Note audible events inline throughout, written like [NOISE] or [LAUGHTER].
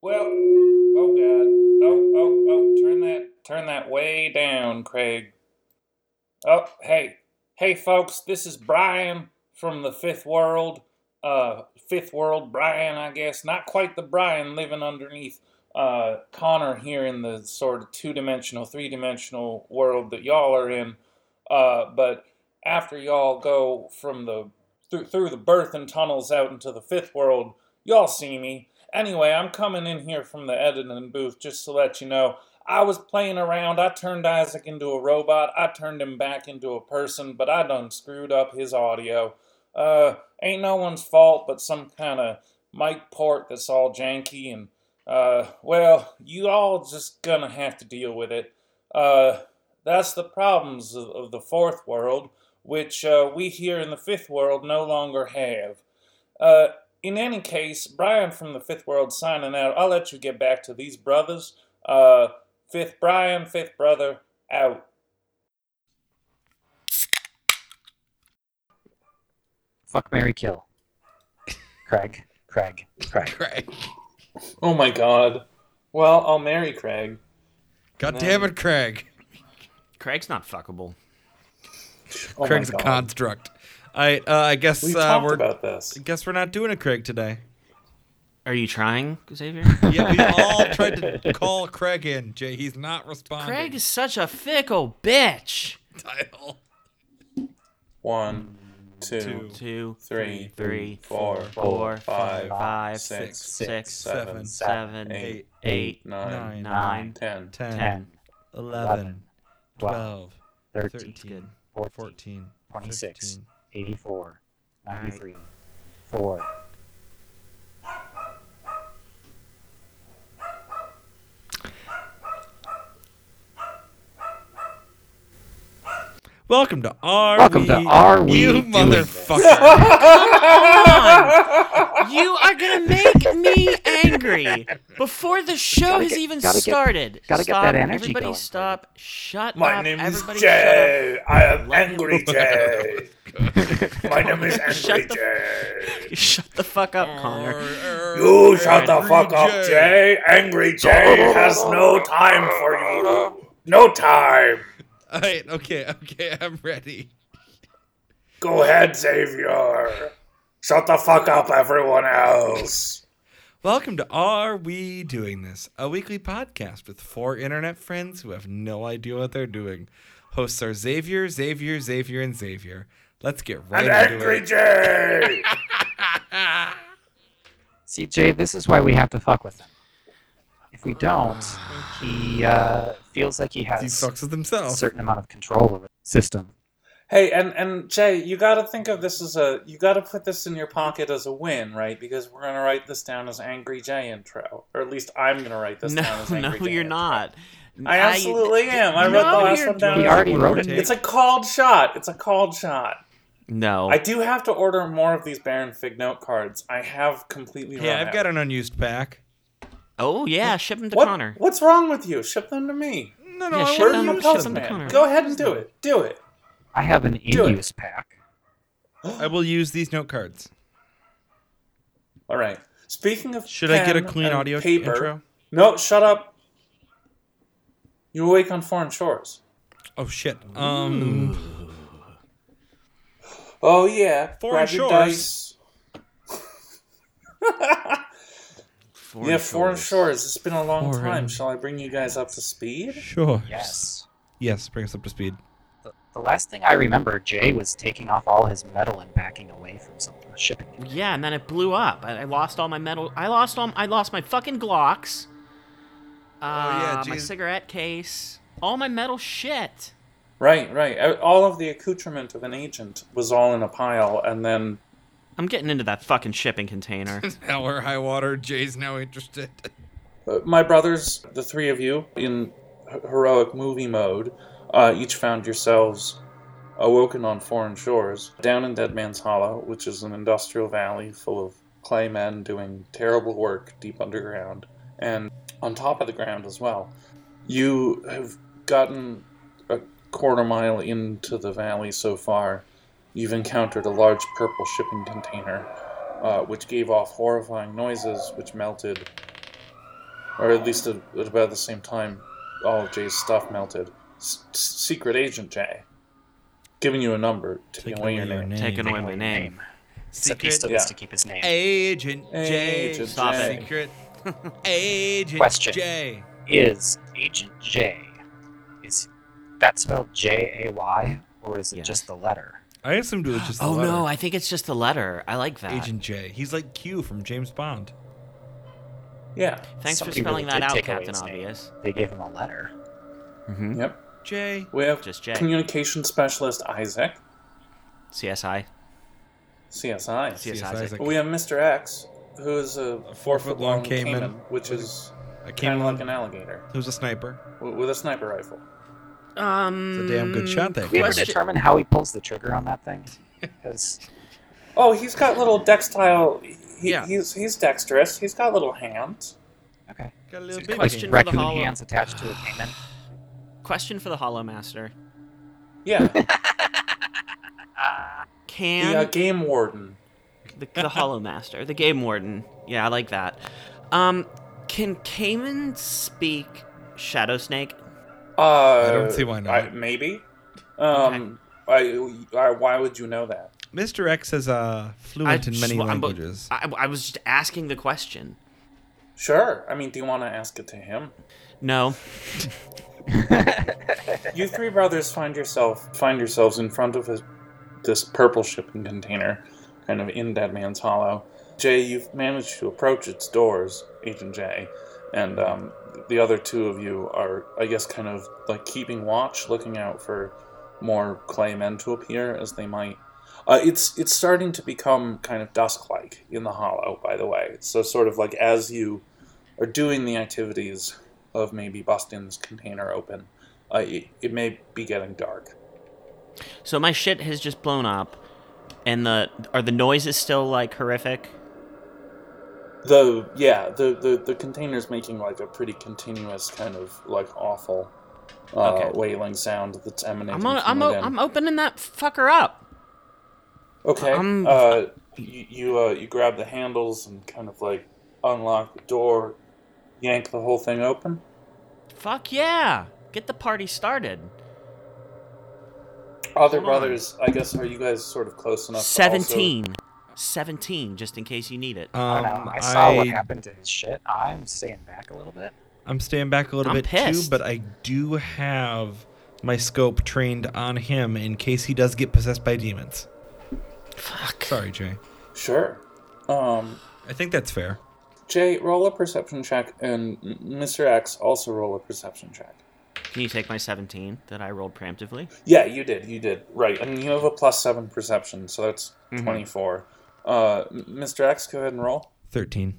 Well, oh god. Oh, oh, oh, turn that, turn that way down, Craig. Oh, hey, hey folks, this is Brian from the Fifth World. Uh, Fifth World Brian, I guess. Not quite the Brian living underneath uh, Connor here in the sort of two dimensional, three dimensional world that y'all are in. Uh, but after y'all go from the through, through the birthing tunnels out into the fifth world, y'all see me. Anyway, I'm coming in here from the editing booth just to let you know. I was playing around. I turned Isaac into a robot. I turned him back into a person, but I done screwed up his audio. Uh, ain't no one's fault but some kind of mic port that's all janky and, uh, well, you all just gonna have to deal with it. Uh, that's the problems of, of the fourth world, which uh, we here in the fifth world no longer have. Uh, in any case, Brian from the Fifth World signing out. I'll let you get back to these brothers. Uh, fifth Brian, fifth brother, out. Fuck Mary Kill. Craig. Craig. Craig. Craig. Oh my god. Well, I'll marry Craig. God damn it, Craig. Craig's not fuckable. Oh Craig's a God. Construct. I uh, I guess We uh, talked we're about this. I guess we're not doing a Craig today. Are you trying, Xavier? [LAUGHS] Yeah, we all tried to [LAUGHS] call Craig in. Jay, he's not responding. Craig is such a fickle bitch. title. One, two, Two. Two, three, three, four, four, five, five, six, six, seven, seven, eight, eight, nine, Nine. nine, ten. 10, 10, 11, 12, 12, 13, 13, 14, 14, 26, 15. 84, 93, 4. Welcome to Are Welcome We... to Are We You Doing motherfucker. You are gonna make me angry before the show Gotta has get- even gotta get- started. gotta get stop. that energy Everybody going. stop. Shut up. My up. name is Everybody Jay. I am Angry Jay. [LAUGHS] My name is Angry Shut the- Jay. Shut the fuck up, Connor. You shut the fuck up, Jay. Angry Jay has no time for you. No time. Alright, okay, okay, I'm ready. Go ahead, Xavier. Shut the fuck up, everyone else. Welcome to Are We Doing This? A weekly podcast with four internet friends who have no idea what they're doing. Hosts are Xavier, Xavier, Xavier, and Xavier. Let's get right And into Angry it. Jay. See, Jay, this is why we have to fuck with him. If we don't, [SIGHS] he uh, feels like he He has fucks with a himself. certain amount of control over the system. Hey, and and Jay, you got to think of this as a you got to put this in your pocket as a win, right? Because we're gonna write this down as Angry Jay intro, or at least I'm gonna write this down No, as no, Angry Jay intro. No, you're intro. not. I absolutely am. I wrote the No, last you're one down. He already wrote it. It's a called shot. It's a called shot. No. I do have to order more of these Baron Fig note cards. I have completely. Hey, run I've out. got an unused pack. oh yeah, ship them to What? Connor. What's wrong with you? Ship them to me. No, no, Yeah, I ship want them- you I'm ship ship them them. to Connor. Go ahead and do it. Do it. I have an unused pack. I will use these note cards. All right. Speaking of, Should I get a clean audio paper? intro? No, shut up. You awake on foreign shores. Oh shit. Um, Oh yeah, Foreign grab shores? dice. Foreign yeah, foreign shores. shores. It's been a long Foreign. time. Shall I bring you guys up to speed? sure. Yes. Yes, bring us up to speed. The, the last thing I remember, Jay was taking off all his metal and backing away from some shipping. Yeah, and then it blew up. I, I lost all my metal. I lost all. I lost my fucking Glocks. Uh, Oh, yeah, my cigarette case. All my metal shit. Right, right. Uh, All of the accoutrement of an agent was all in a pile, and then I'm getting into that fucking shipping container. [LAUGHS] Hell or high water. Jay's now interested. uh, my brothers, the three of you, in heroic movie mode, uh, each found yourselves awoken on foreign shores, down in Dead Man's Hollow, which is an industrial valley full of clay men doing terrible work deep underground, and on top of the ground as well. You have gotten a quarter mile into the valley so far. You've encountered a large purple shipping container, uh, which gave off horrifying noises, which melted or at least at, at about the same time all of Jay's stuff melted. S- Secret Agent Jay, giving you a number, taking Taking away your name. name. Taking away my name. Except he Secret- still Yeah. to keep his name. Agent J. Agent Stop J. it. Secret Agent Question. J. Is Agent J is that spelled J A Y or is it Yes. just the letter? I assumed it was just the letter. Oh no, I think it's just the letter. I like that. Agent J. He's like Q from James Bond. Yeah. Thanks Some for people spelling that out, Captain his name. Obvious. They gave him a letter. Mm-hmm. Yep. J. We have Just J. communication specialist Isaac, CSI. CSI. CSI. Isaac. We have Mr. X, who is a, A four-foot-long caiman. which With a- is kind of like an alligator Who's a sniper? with, with a sniper rifle. Um, It's a damn good shot, that Have we ever Question- determine how he pulls the trigger on that thing? Because Oh, he's got little dextile. He, Yeah. He's he's dexterous. He's got little hands. okay, Got a little So baby. question game. for the raccoon hollow. hands attached to a caiman. Question for the Hollow Master. Yeah. Can [LAUGHS] the uh, game warden. the, the Hollow Master, the Game Warden? Yeah, I like that. Um, can caiman speak Shadow Snake? Uh, I don't see why not. I, maybe. Um, I, I, why would you know that? Mr. X is uh, fluent in many wa- languages. I, I was just asking the question. Sure. I mean, do you want to ask it to him? No. [LAUGHS] You three brothers find yourself find yourselves in front of a, this purple shipping container, kind of in Dead Man's Hollow. Jay, you've managed to approach its doors, Agent Jay, and um, the other two of you are, I guess, kind of like keeping watch, looking out for more clay men to appear as they might. Uh, it's it's starting to become kind of dusk-like in the Hollow, by the way. So sort of like as you are doing the activities of maybe busting this container open, uh, it, it may be getting dark. So my shit has just blown up, and the are the noises still like horrific? The yeah, the the the container's making like a pretty continuous kind of like awful uh, Okay. wailing sound that's emanating I'm o- from I'm o-. I'm opening that fucker up. okay. Uh, you you, uh, you grab the handles and kind of like unlock the door, yank the whole thing open. Fuck yeah! Get the party started. Other Come on. brothers, I guess, are you guys sort of close enough? to also- 17. 17, just in case you need it. I, Um, know, I saw what I, happened to his shit. I'm staying back a little bit. I'm staying back a little I'm bit too, but I do have my scope trained on him in case he does get possessed by demons. Fuck. Sorry, Jay. Sure. Um, I think that's fair. Jay, roll a perception check, and Mr. X also roll a perception check. Can you take my 17 that I rolled preemptively? Yeah, you did. You did. Right. I And you have a plus seven perception, so that's Mhm. 24. Uh, Mr. X, go ahead and roll. 13.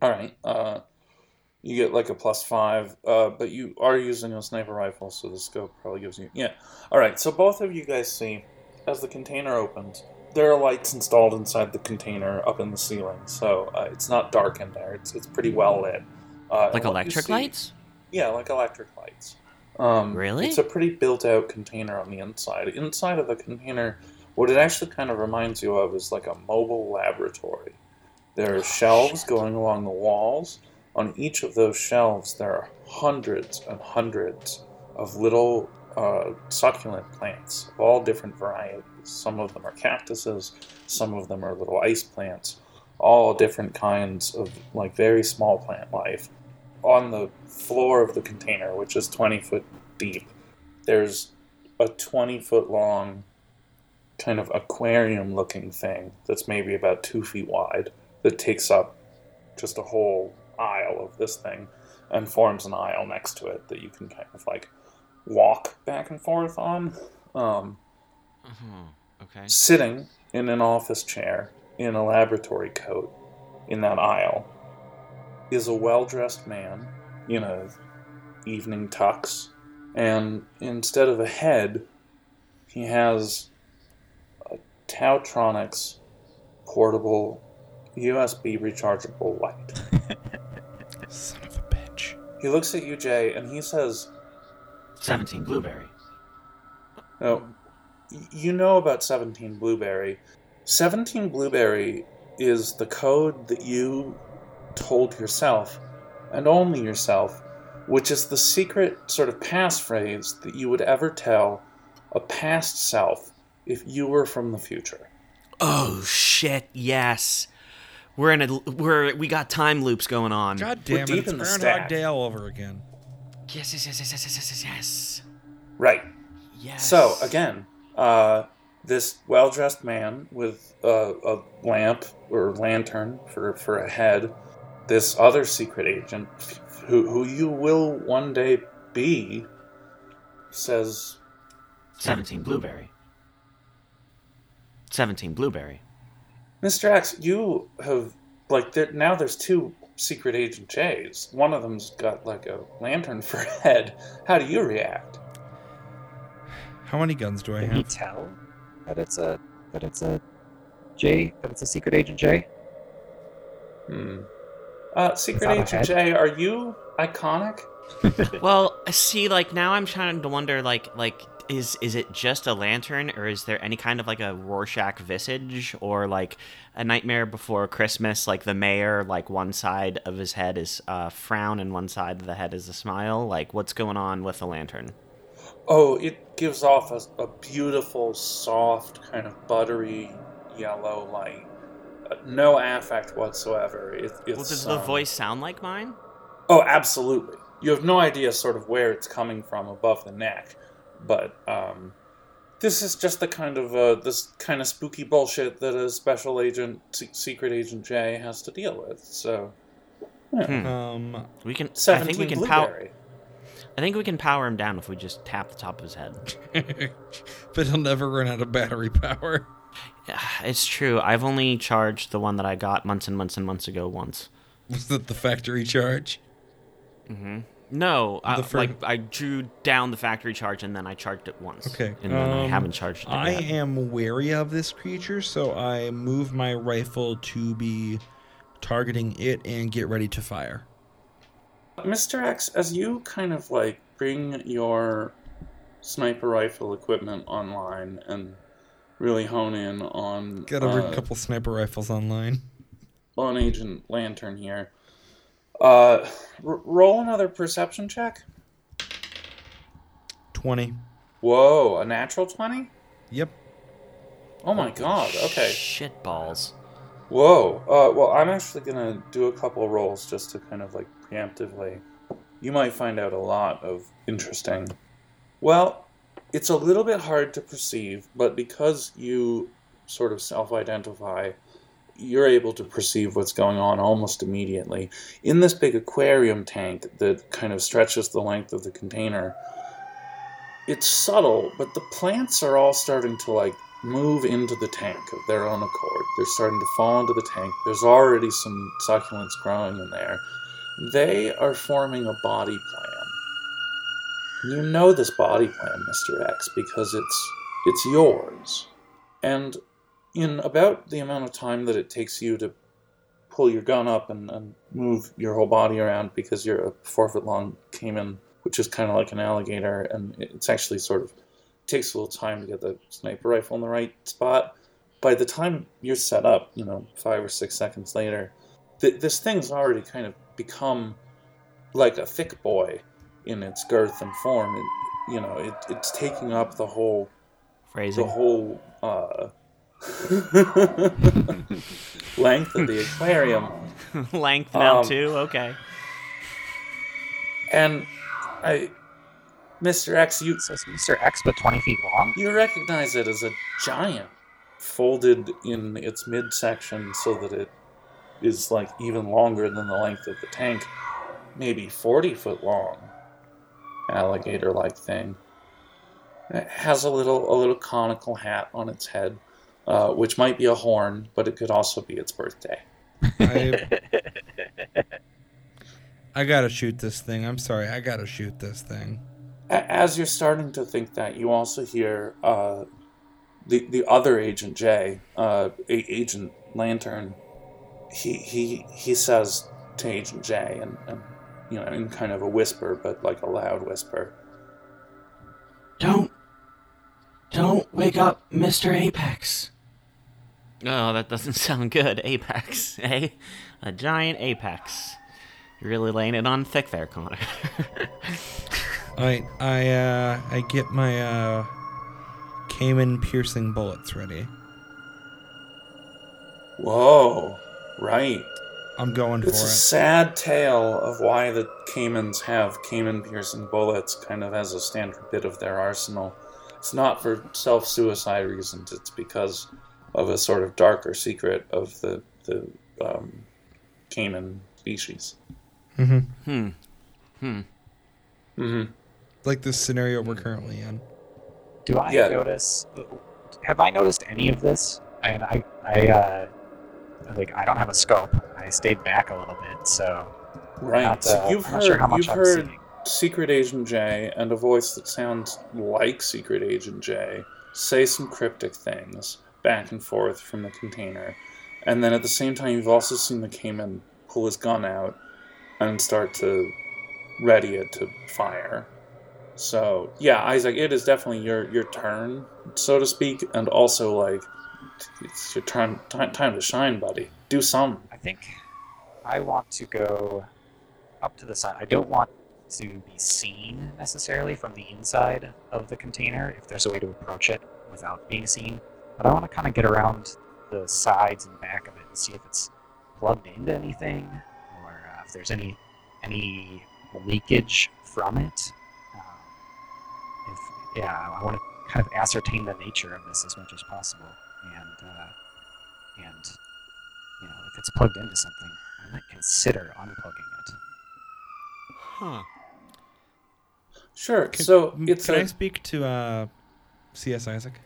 All right. Uh, you get like a plus five, uh, but you are using a sniper rifle, so the scope probably gives you. Yeah. All right. So both of you guys see, as the container opens, there are lights installed inside the container up in the ceiling, so uh, it's not dark in there. It's it's pretty well lit. Uh, Like electric see- lights? Yeah, like electric lights. Um, Really? It's a pretty built-out container on the inside. Inside of the container, what it actually kind of reminds you of is like a mobile laboratory. There are shelves going along the walls. On each of those shelves, there are hundreds and hundreds of little uh, succulent plants of all different varieties. Some of them are cactuses, some of them are little ice plants, all different kinds of like very small plant life on the floor of the container, which is 20 foot deep, there's a 20 foot long kind of aquarium looking thing that's maybe about two feet wide that takes up just a whole aisle of this thing and forms an aisle next to it that you can kind of like walk back and forth on. Um, Uh-huh. Okay. sitting in an office chair in a laboratory coat in that aisle is a well-dressed man in a evening tux and instead of a head he has TaoTronics portable USB rechargeable light. [LAUGHS] Son of a bitch. He looks at you, Jay, and he says, 17 blueberry. Oh, no, you know about 17 Blueberry. 17 Blueberry is the code that you told yourself, and only yourself, which is the secret sort of passphrase that you would ever tell a past self if you were from the future. Oh shit! Yes, we're in a we're we got time loops going on. God damn it! deep It's in Groundhog stack. Day all over again. Yes, yes, yes, yes, yes, yes, yes, yes. Right. Yes. So again, uh, this well-dressed man with a, a lamp or lantern for, for a head, this other secret agent who who you will one day be, says, seventeen blueberry. Seventeen blueberry. "Mr. X, you have like there, now. There's two secret agent J's. One of them's got like a lantern for a head. How do you react?" How many guns do I have? Can he have? tell that it's a that it's a J that it's a secret agent J? Hmm. Uh, secret agent? J, are you iconic? [LAUGHS] [LAUGHS] Well, see, like now I'm trying to wonder, like, like is is it just a lantern, or is there any kind of like a Rorschach visage, or like a Nightmare Before Christmas, like the mayor, like one side of his head is a frown and one side of the head is a smile. Like, what's going on with the lantern? Oh, it gives off a, a beautiful, soft, kind of buttery yellow light. Uh, no affect whatsoever. It, it's, Well, does the um, voice sound like mine? Oh, absolutely. You have no idea sort of where it's coming from above the neck, but um, this is just the kind of uh, this kind of spooky bullshit that a special agent, se- secret agent J, has to deal with. So, yeah. Hmm. Um, We can. I think we can power. I think we can power him down if we just tap the top of his head. [LAUGHS] but he'll never run out of battery power. [SIGHS] It's true. I've only charged the one that I got months and months and months ago once. Was that the factory charge? No, I, fir- like I drew down the factory charge and then I charged it once. Okay, and then I um, haven't charged it I yet. am wary of this creature, so I move my rifle to be targeting it and get ready to fire. Mr. X, as you kind of like bring your sniper rifle equipment online and really hone in on Got a uh, couple sniper rifles online. on Agent Lantern here, uh, r- roll another perception check. 20. Whoa, a natural twenty? Yep. Oh my god. Okay. Shit balls. Whoa. Uh, well, I'm actually gonna do a couple rolls just to kind of like preemptively. You might find out a lot of interesting. Well, it's a little bit hard to perceive, but because you sort of self-identify, you're able to perceive what's going on almost immediately. In this big aquarium tank that kind of stretches the length of the container, it's subtle, but the plants are all starting to like move into the tank of their own accord. They're starting to fall into the tank. There's already some succulents growing in there. They are forming a body plan. You know this body plan, Mr. X, because it's it's yours. And in about the amount of time that it takes you to pull your gun up and, and move your whole body around because you're a four foot long caiman, which is kind of like an alligator, and it's actually sort of takes a little time to get the sniper rifle in the right spot. By the time you're set up, you know, five or six seconds later, th- this thing's already kind of become like a thick boy in its girth and form. It, you know, it, it's taking up the whole phrase the whole uh, [LAUGHS] length of the aquarium. [LAUGHS] Length now Um, too. Okay. And I, Mr. X, you says Mr. X, but 20 feet long. you recognize it as a giant, folded in its midsection so that it is like even longer than the length of the tank, maybe forty foot long, alligator-like thing. It has a little a little conical hat on its head, uh, which might be a horn, but it could also be its birthday. I, [LAUGHS] I gotta shoot this thing. I'm sorry. I gotta shoot this thing. As you're starting to think that, you also hear uh, the the other Agent J, uh, A- Agent Lantern. He he he says to Agent J, and, and you know, in kind of a whisper, but like a loud whisper. Don't. Don't wake up, Mr. Apex. Oh, that doesn't [LAUGHS] sound good. Apex, [LAUGHS] eh? A giant apex. You're really laying it on thick there, Connor. [LAUGHS] I I uh I get my uh caiman piercing bullets ready. Whoa, right. I'm going for it. It's a sad tale of why the caimans have caiman piercing bullets kind of as a standard bit of their arsenal. It's not for self suicide reasons, it's because of a sort of darker secret of the, the um, caiman species. hmm hmm. Hmm. hmm Like this scenario we're currently in. Do I Yeah. notice? Have I noticed any of this? And I, I, uh, like, I don't have a scope. I stayed back a little bit, so Right. not, uh, you've I'm heard, sure how much you've I'm heard seeing. Secret Agent J and a voice that sounds like Secret Agent J say some cryptic things back and forth from the container. And then at the same time, you've also seen the caiman pull his gun out and start to ready it to fire. So, yeah, Isaac, it is definitely your, your turn, so to speak, and also, like, it's your turn, time, time to shine, buddy. Do some. I think I want to go up to the side. I don't want to be seen necessarily from the inside of the container if there's a way to approach it without being seen. But I want to kind of get around the sides and back of it and see if it's plugged into anything or uh, if there's any any leakage from it. Um, if, yeah, I want to kind of ascertain the nature of this as much as possible, and uh, and you know, if it's plugged into something, I might consider unplugging it. Huh. Sure. Can, so, it's can a, I speak to uh CS Isaac?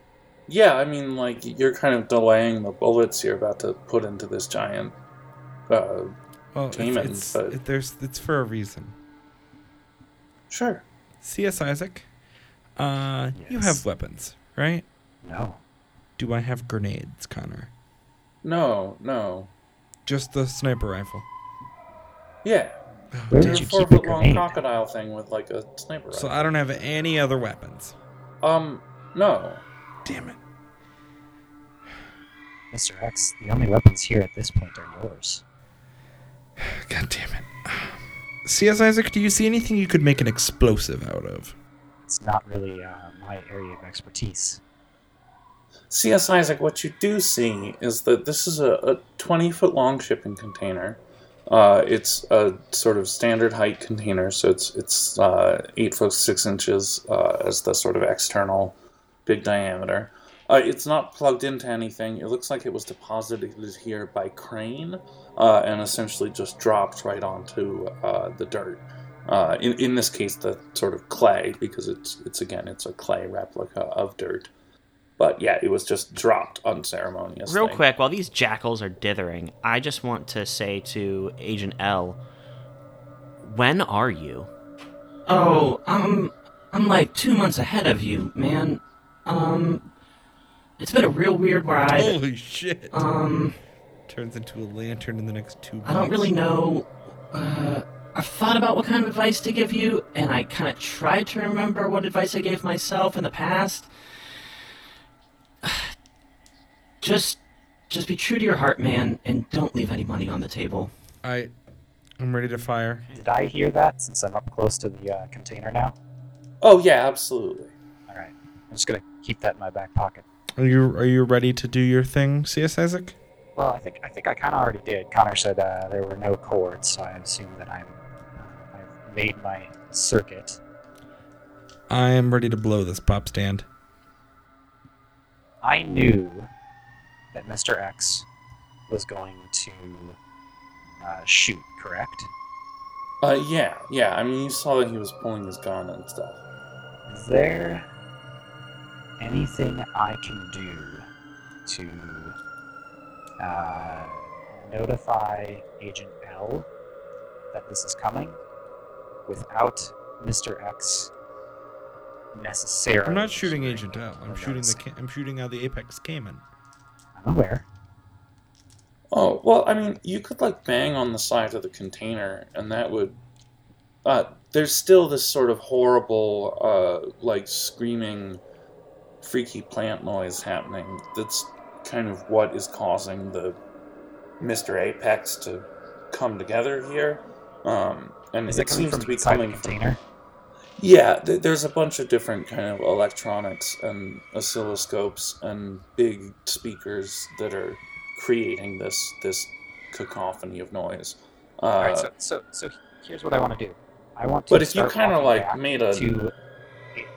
Yeah, I mean, like you're kind of delaying the bullets you're about to put into this giant. Uh, Well, it's, it's, but- it, there's it's for a reason. sure. CS Isaac, uh, you have weapons, right? No. Do I have grenades, Connor? No, no. Just the sniper rifle. Yeah, Where Damn. did you four keep a foot long crocodile thing with like a sniper So. I don't have any other weapons. Um, no. Damn it. Mr. X, the only weapons here at this point are yours. God damn it. CS Isaac, do you see anything you could make an explosive out of? It's not really uh, my area of expertise. C.S. Isaac, what you do see is that this is a, a 20 foot long shipping container. Uh, it's a sort of standard height container, so it's it's uh, eight foot six inches uh, as the sort of external big diameter. Uh, it's not plugged into anything. It looks like it was deposited here by crane uh, and essentially just dropped right onto uh, the dirt. Uh, in in this case, the sort of clay because it's it's again it's a clay replica of dirt. But yeah, it was just dropped unceremoniously. Real quick, while these jackals are dithering, I just want to say to Agent L, when are you? Oh, um, I'm like two months ahead of you, man. Um, it's been a real weird ride. Holy shit. Um, Turns into a lantern in the next two I don't really know. Uh, I've thought about what kind of advice to give you, and I kind of tried to remember what advice I gave myself in the past. [SIGHS] Just, just be true to your heart, man, and don't leave any money on the table. I, I'm ready to fire. Did I hear that since I'm up close to the uh, container now? Oh yeah, absolutely. All right. I'm just going to keep that in my back pocket. Are you are you ready to do your thing, CS Isaac? Well, I think I think I kind of already did. Connor said uh, there were no cords, so I assume that I'm uh, I've made my circuit. I am ready to blow this pop stand. I knew that Mr. X was going to uh, shoot. Correct? Uh, yeah, yeah. I mean, you saw that he was pulling his gun and stuff. Is there anything I can do to uh, notify Agent L that this is coming without Mr. X necessarily? I'm not shooting Agent L. I'm shooting the ca- I'm shooting out the Apex caiman. I'm aware. Oh well, I mean, you could like bang on the side of the container, and that would. Uh, there's still this sort of horrible, uh, like screaming, freaky plant noise happening. That's kind of what is causing the Mr. Apex to come together here. Um, and Is it seems from to be coming from container? yeah, th- there's a bunch of different kind of electronics and oscilloscopes and big speakers that are creating this this cacophony of noise. Uh, All right, so, so so here's what I want to do. I want to. but if you kind of like made a to,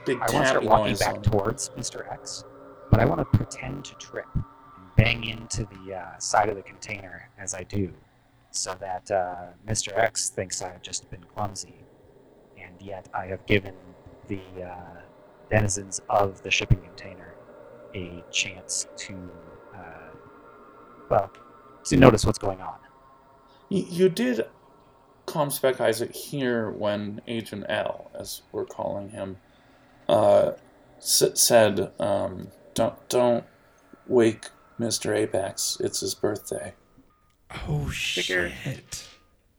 big I want to start walking back on- towards Mr. X, but I want to pretend to trip and bang into the uh, side of the container as I do, so that uh, Mr. X thinks I've just been clumsy, and yet I have given the uh, denizens of the shipping container a chance to, uh, well, to notice what's going on. You, you did, Comspec Isaac, here when Agent L, as we're calling him, uh, s- said, um, "Don't don't wake Mr. Apex. It's his birthday." Oh Figure- shit.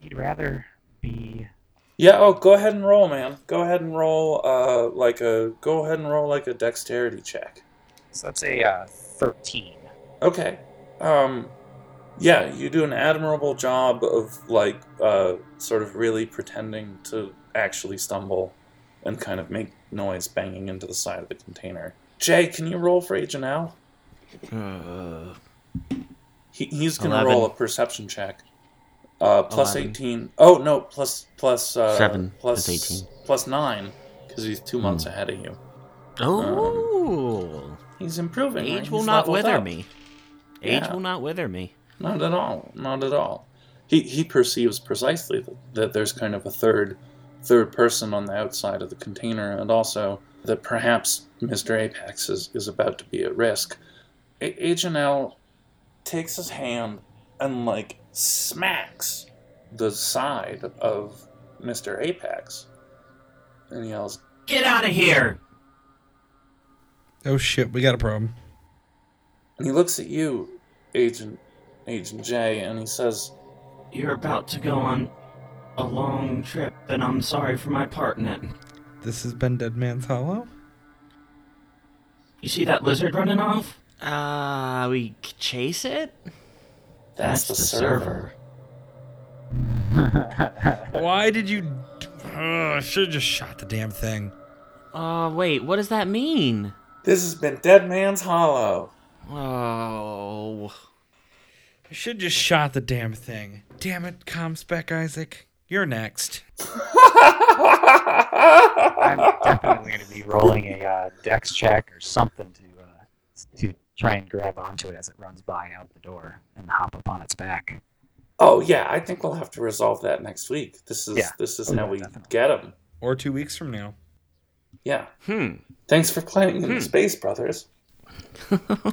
He'd rather be Yeah. Oh, go ahead and roll, man. Go ahead and roll. Uh, like a go ahead and roll like a dexterity check. So that's a uh, 13. Okay. Um, yeah, you do an admirable job of like uh, sort of really pretending to actually stumble and kind of make noise banging into the side of the container. Jay, can you roll for Agent Al? Uh, He, he's gonna roll a perception check. Uh, plus Eleven. eighteen. Oh no, plus plus uh, Seven 18. plus nine because he's two months Hmm. ahead of you. oh, He's improving. right? age will He's not wither up. me. Age Yeah. will not wither me. Not at all. Not at all. He he perceives precisely that, that there's kind of a third third person on the outside of the container, and also that perhaps Mr. Apex is, is about to be at risk. A- Agent L takes his hand and like smacks the side of Mr. Apex and yells, Get out of here! Oh shit, we got a problem. and he looks at you, Agent Agent J, and he says, You're about to go on a long trip, and I'm sorry for my part in it. This has been Dead Man's Hollow. You see that lizard running off? Uh, we chase it? "That's, the, server." [LAUGHS] Why did you? Oh, I should have just shot the damn thing. Uh, wait, what does that mean? This has been Dead Man's Hollow. Oh. I should just shot the damn thing. Damn it, Comspec Isaac. You're next. I'm definitely going to be rolling a uh, dex check or something to uh, to try and grab onto it as it runs by out the door and hop up on its back. Oh yeah, I think we'll have to resolve that next week. This is Yeah. this is Oh, how yeah, we definitely. get them. Or two weeks from now. Yeah. Hmm. Thanks for playing in the Space Brothers. [LAUGHS]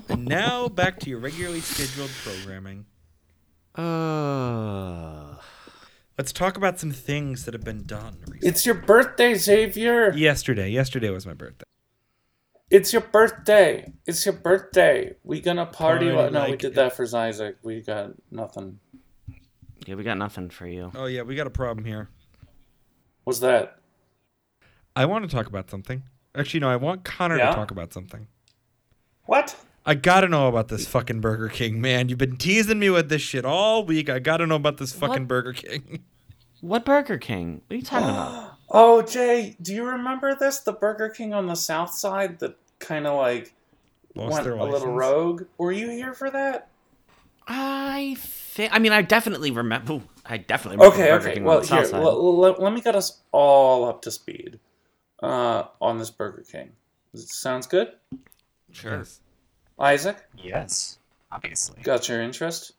And now back to your regularly scheduled programming. Uh. Let's talk about some things that have been done recently. It's your birthday, Xavier. Yesterday. Yesterday was my birthday. It's your birthday. It's your birthday. We gonna party? Party no, we did it- that for Isaac. We got nothing. Yeah, we got nothing for you. Oh yeah, we got a problem here. What's that? I want to talk about something. Actually, no, I want Connor Yeah? to talk about something. What? I gotta know about this fucking Burger King, man. You've been teasing me with this shit all week. I gotta know about this fucking What? Burger King. [LAUGHS] What Burger King? What are you talking about? [GASPS] Oh, Jay, do you remember this? The Burger King on the South Side that kind of like Lost went a their little rogue. Were you here for that? I thi- I mean, I definitely remember. I definitely remember Okay, Burger okay. King Well, on the here, South Side. l- l- let me get us all up to speed uh, on this Burger King. Sounds good? sure. Yes. Isaac, Yes, obviously. got your interest?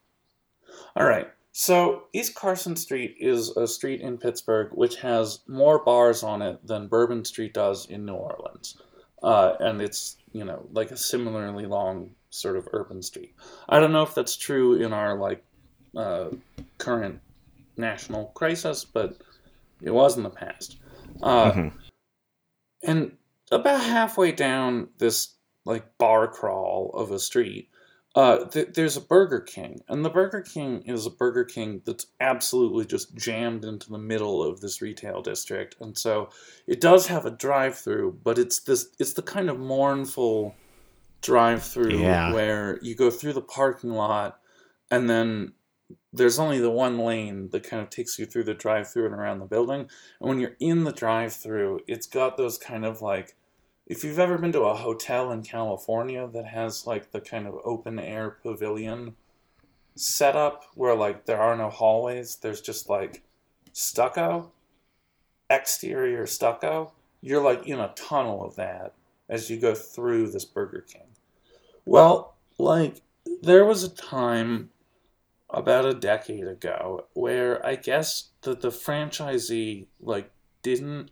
All right. So, East Carson Street is a street in Pittsburgh which has more bars on it than Bourbon Street does in New Orleans. Uh, and it's, you know, like a similarly long sort of urban street. I don't know if that's true in our, like, uh, current national crisis, but it was in the past. Uh, Mhm. And about halfway down this like bar crawl of a street, uh, th- there's a Burger King, and the Burger King is a Burger King that's absolutely just jammed into the middle of this retail district, and so it does have a drive-through, but it's this it's the kind of mournful drive through Yeah. where you go through the parking lot and then there's only the one lane that kind of takes you through the drive through and around the building. And when you're in the drive through, it's got those kind of like if you've ever been to a hotel in California that has like the kind of open air pavilion setup where like there are no hallways, there's just like stucco, exterior stucco. You're like in a tunnel of that as you go through this Burger King. Well, like there was a time about a decade ago where I guess that the franchisee like didn't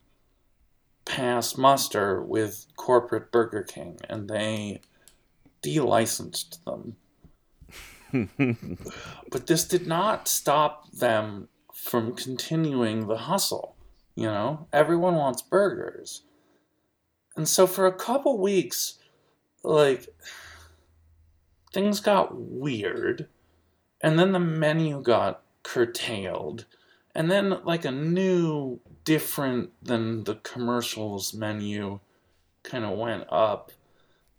pass muster with corporate Burger King and they delicensed them. [LAUGHS] but this did not stop them from continuing the hustle. You know, everyone wants burgers. And so for a couple weeks, like, things got weird. And then the menu got curtailed. And then, like, a new, different than the commercials menu kind of went up.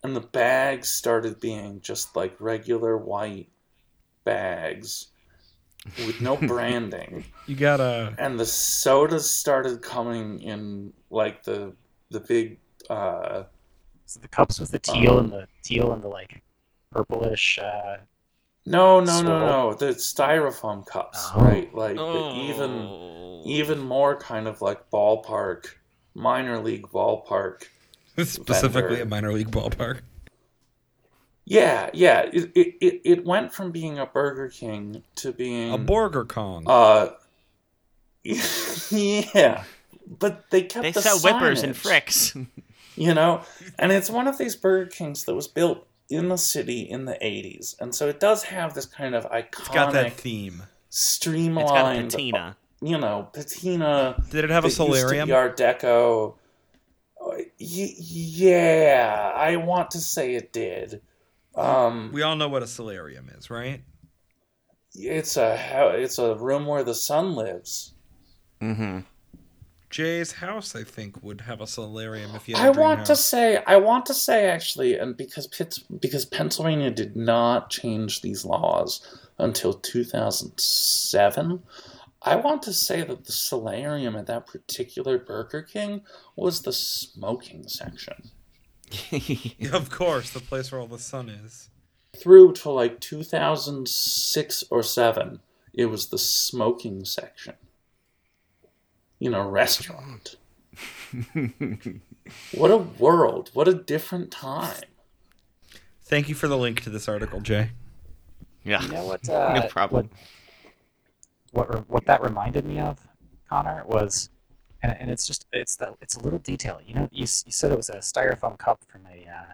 And the bags started being just like regular white bags with no [LAUGHS] branding You gotta. and the sodas started coming in like the the big uh So the cups with the teal and the teal and the like purplish. Uh, no no no no the styrofoam cups Oh. right like the Oh. even even more kind of like ballpark minor league ballpark [LAUGHS] Specifically Vendor. a minor league ballpark. yeah yeah it, it, it, it went from being a burger king to being A Burger Kong. uh [LAUGHS] yeah but they kept They the sell whippers and fricks. [LAUGHS] you know and it's one of these burger kings that was built in the city in the 80s and so it does have this kind of iconic it's got that theme. streamlined It's got a patina. you know patina Did it have a that used to solarium? be art deco yeah i want to say it did um We all know what a solarium is, right? it's a it's a room where the sun lives Mm-hmm. Jay's house, I think, would have a solarium if you I had a dream want to say, I want to say actually, and because Pitts, because Pennsylvania did not change these laws until 2007, I want to say that the solarium at that particular Burger King was the smoking section. [LAUGHS] Of course, the place where all the sun is. Through to like 2006 or 7, it was the smoking section. In a restaurant. what a world. What a different time. Thank you for the link to this article, Jay. yeah. you know what? [LAUGHS] Uh, No problem. What what, what that reminded me of, Connor, was, and, and it's just it's the it's a little detail. You know, you, you said it was a styrofoam cup from a uh,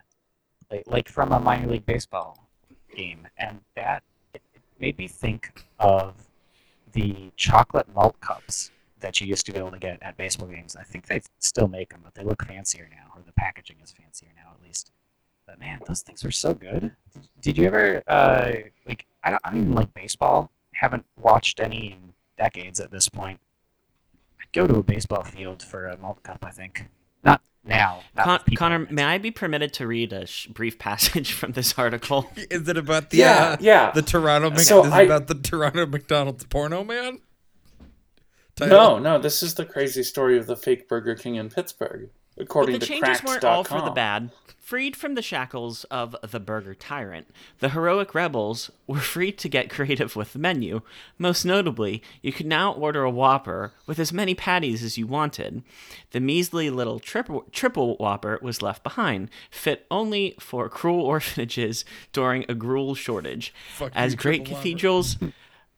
like like from a minor league baseball game, and that it, it made me think of the chocolate malt cups that you used to be able to get at baseball games. I think they still make them, but they look fancier now, or the packaging is fancier now, at least. But man, those things were so good. Did, did you ever uh, like? I don't, I don't even like baseball. Haven't watched any in decades at this point. I'd go to a baseball field for a malt cup. I think not now. Not Con- Connor, may I be permitted to read a sh- brief passage [LAUGHS] from this article? [LAUGHS] Is it about the Yeah, uh, yeah. the Toronto? Mc- So is I- it about the Toronto McDonald's porno man? Title? No, no, this is the crazy story of the fake Burger King in Pittsburgh, according But the to changes weren't all for the bad. Freed from the shackles of the burger tyrant, the heroic rebels were free to get creative with the menu. Most notably, you could now order a Whopper with as many patties as you wanted. The measly little triple, triple Whopper was left behind, fit only for cruel [LAUGHS] orphanages during a gruel shortage. Fuck as you, great cathedrals. Whopper.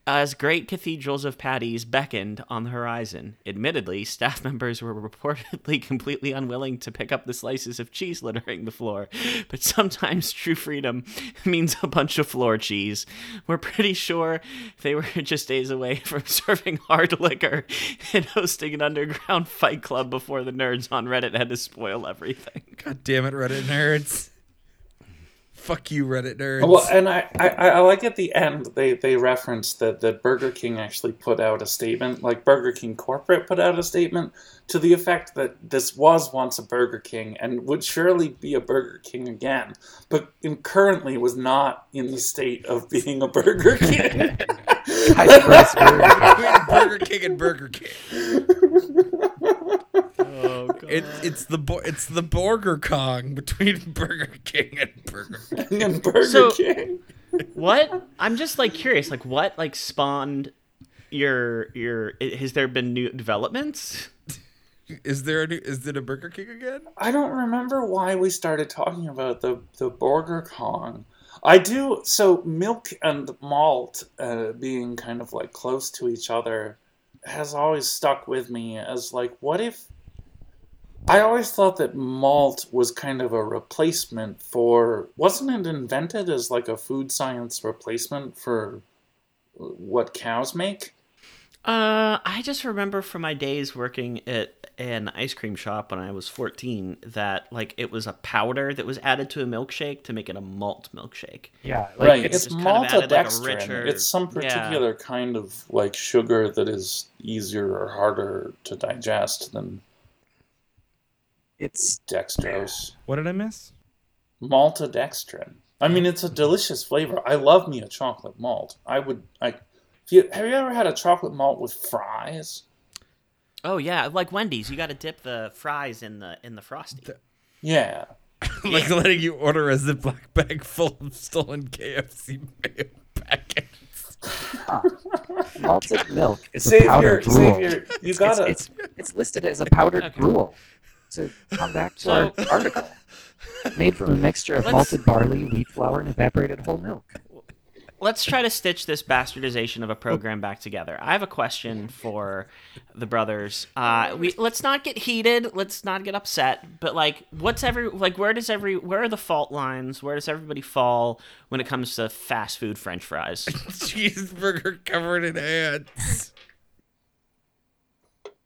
As great cathedrals of patties beckoned on the horizon. Admittedly, staff [LAUGHS] members were reportedly completely unwilling to pick up the slices of cheese littering the floor, but sometimes true freedom [LAUGHS] means a bunch of floor cheese. We're pretty sure they were [LAUGHS] just days away from serving hard liquor and hosting an underground fight club before the nerds on Reddit had to spoil everything. God damn it, Reddit nerds. Fuck you, Reddit nerds. Well, and I, I, I like at the end they, they reference that, that Burger King actually put out a statement, like Burger King corporate put out a statement to the effect that this was once a Burger King and would surely be a Burger King again, but in, currently was not in the state of being a Burger [LAUGHS] King. High-priced [LAUGHS] Burger King and Burger King. [LAUGHS] Oh [LAUGHS] god. It, it's the bo- it's the Burger Kong between [LAUGHS] Burger King and Burger [LAUGHS] King. and Burger So- King. what? I'm just like curious. Like, what like spawned your your? Has there been new developments? Is there a new, is it a Burger King again? I don't remember why we started talking about the the Burger Kong. I do so milk and malt uh, being kind of like close to each other has always stuck with me as like what if I always thought that malt was kind of a replacement for wasn't it invented as like a food science replacement for what cows make? Uh, I just remember from my days working at an ice cream shop when I was 14 that like it was a powder that was added to a milkshake to make it a malt milkshake. Yeah, like right, it's it's, just kind of like, a maltodextrin. richer- it's some yeah. particular kind of like sugar that is easier or harder to digest than it's dextrose. What did I miss? Maltodextrin. I mean, it's a delicious flavor. I love me a chocolate malt. I would. I. If you, have you ever had a chocolate malt with fries? Oh yeah, like Wendy's, you got to dip the fries in the in the frosty. Yeah. [LAUGHS] like letting you order a Ziploc bag full of stolen KFC mayo packets. malted milk. It's a Savior, powdered gruel. Savior, you gotta. it's it's listed as a powdered Okay. gruel. So come back to So- our article. [LAUGHS] Made from a mixture of Let's- malted barley, wheat flour, and evaporated whole milk. Let's try to stitch this bastardization of a program back together. I have a question for the brothers. Uh, we let's not get heated. Let's not get upset. But like, what's every like? Where does every? Where are the fault lines? Where does everybody fall when it comes to fast food French fries? [LAUGHS] Cheeseburger covered in ants.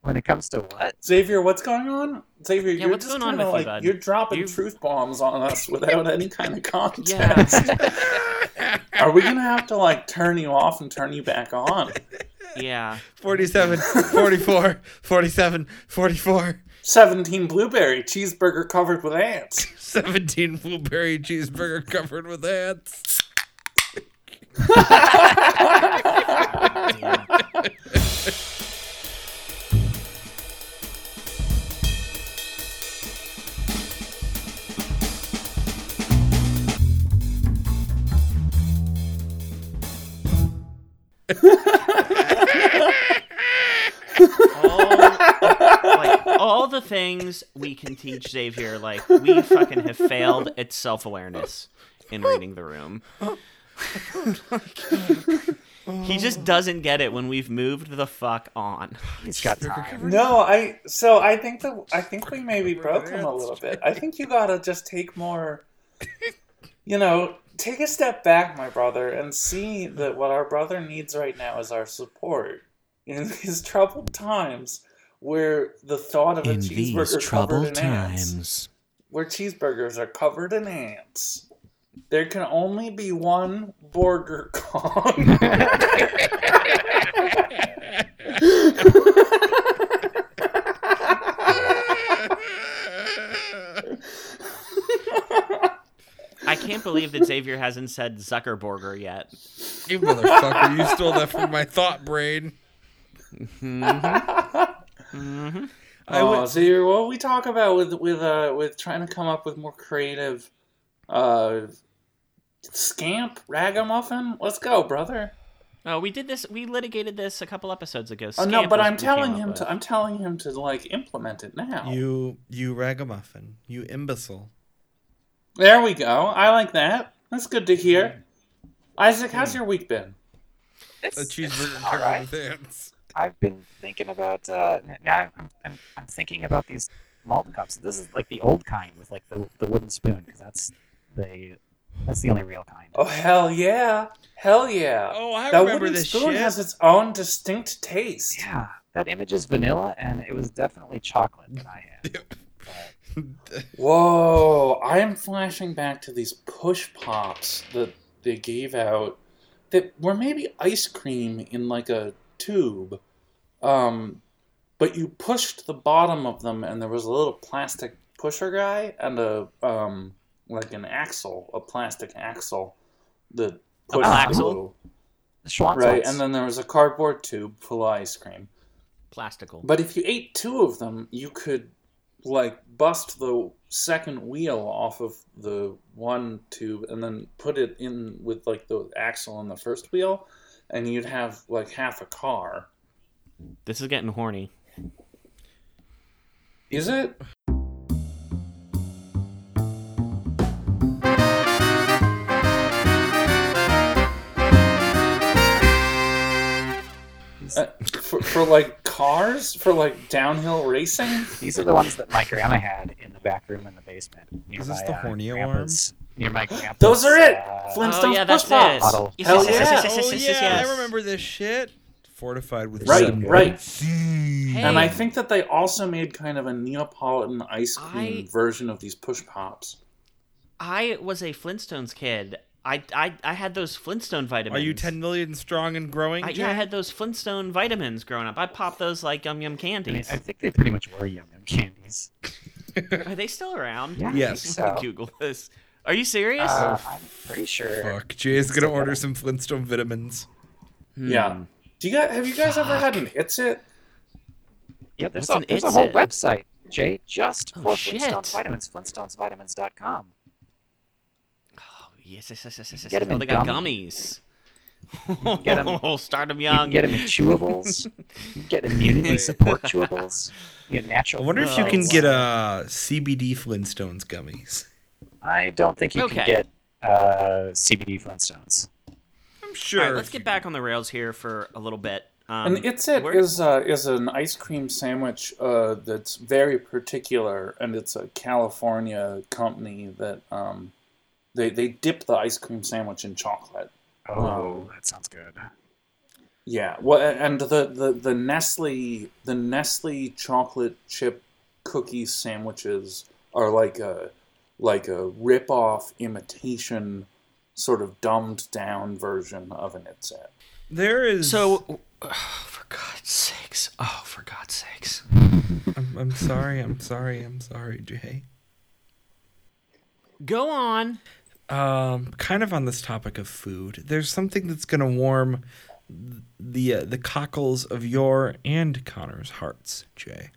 When it comes to what? Xavier, what's going on? Xavier, you're what's just going on kinda with you, like bud? you're dropping You- truth bombs on us without any kind of context. Yeah. [LAUGHS] [LAUGHS] Are we gonna have to like turn you off and turn you back on? yeah. 47, [LAUGHS] 44, 47, 44, 17 blueberry cheeseburger covered with ants. 17 blueberry cheeseburger covered with ants. All, like, all the things we can teach Xavier, like we fucking have failed at self awareness in reading the room. he just doesn't get it when we've moved the fuck on. He's got time. No, I so I think that I think we maybe broke him a little bit. I think you gotta just take more you know, take a step back, my brother, and see that what our brother needs right now is our support. In [LAUGHS] these troubled times where the thought of a cheeseburger covered in ants where cheeseburgers are covered in ants. There can only be one Burger Kong. [LAUGHS] [LAUGHS] I can't believe that Xavier hasn't said Zuckerburger yet. You motherfucker, you stole that from my thought brain. Mm-hmm. I oh, would- so you're, what we talk about with with uh with trying to come up with more creative uh scamp ragamuffin? Let's go, brother. Oh, we did this. We litigated this a couple episodes ago. Oh no, but I'm telling him up to. I'm telling him to like implement it now. You, you ragamuffin. You imbecile. There we go. I like that. That's good to hear. Isaac, how's your week been? A cheeseburger all covered right. I've been thinking about uh, now. I'm, I'm, I'm thinking about these malt cups. This is like the old kind with like the, the wooden spoon because that's the that's the only real kind. Oh hell yeah. Hell yeah. Oh, I that remember wooden this spoon shit. has its own distinct taste. Yeah, that image is vanilla, and it was definitely chocolate that I had. Whoa! I am flashing back to these push pops that they gave out that were maybe ice cream in like a tube. Um, but you pushed the bottom of them, and there was a little plastic pusher guy and a um, like an axle, a plastic axle that pushed axle? The Schwanzels. Right, and then there was a cardboard tube full of ice cream. Plastical. But if you ate two of them, you could like bust the second wheel off of the one tube and then put it in with like the axle on the first wheel, and you'd have like half a car. This is getting horny. Is it? Uh, for, for like cars for like downhill racing These are the ones that my grandma had in the back room in the basement. Near Is this my, the uh, horny grandpa's- Near my grandpa's. those are it uh, flintstones oh yeah, that's push pops it. Bottle. Yes, Hell yes, yes, yeah. yes, yes, oh yeah, yes, yes. I remember this shit. Fortified with Right, some right. Hey. and i think that they also made kind of a neapolitan ice cream I- version of these push pops I was a Flintstones kid. I, I, I had those Flintstone vitamins. Are you 10 million strong and growing? I, yeah, I had those Flintstone vitamins growing up. I popped those like yum yum I, mean, candies. I think they pretty much were yum yum candies. [LAUGHS] Are they still around? Yeah, Yes. I think so. [LAUGHS] Google this. Are you serious? Uh, I'm pretty sure. Fuck, Jay's gonna order some Flintstone vitamins. Hmm. yeah do you guys have you guys ever had an it's it Yeah, there's, What's a, an there's a whole It's It? website, Jay, just Oh, for shit. Flintstones vitamins. FlintstonesVitamins.com. Oh, yes, yes, yes, yes, yes. yes. Get 'em Oh, they got gum. gummies. get 'em- [LAUGHS] Oh, start them You young. get them in chewables. You can get [LAUGHS] immunity support chewables. You get I wonder if you Oh, can get uh, CBD Flintstones gummies. I don't think you Okay. can get uh, CBD Flintstones. I'm sure. right, let's get back on the rails here for a little bit. Um, and it's it where- is uh, is an ice cream sandwich uh, that's very particular, and it's a California company that um, they they dip the ice cream sandwich in chocolate. Oh, um, that sounds good. Yeah, well, and the, the, the Nestle the Nestle chocolate chip cookie sandwiches are like a like a rip off imitation, sort of dumbed down version of an It's It. There is. So, oh, [SIGHS] for God's sakes. Oh, for God's sakes. [LAUGHS] I'm, I'm sorry. I'm sorry. I'm sorry, Jay. Go on. Um, kind of on this topic of food, there's something that's gonna warm the uh, the cockles of your and Connor's hearts, Jay.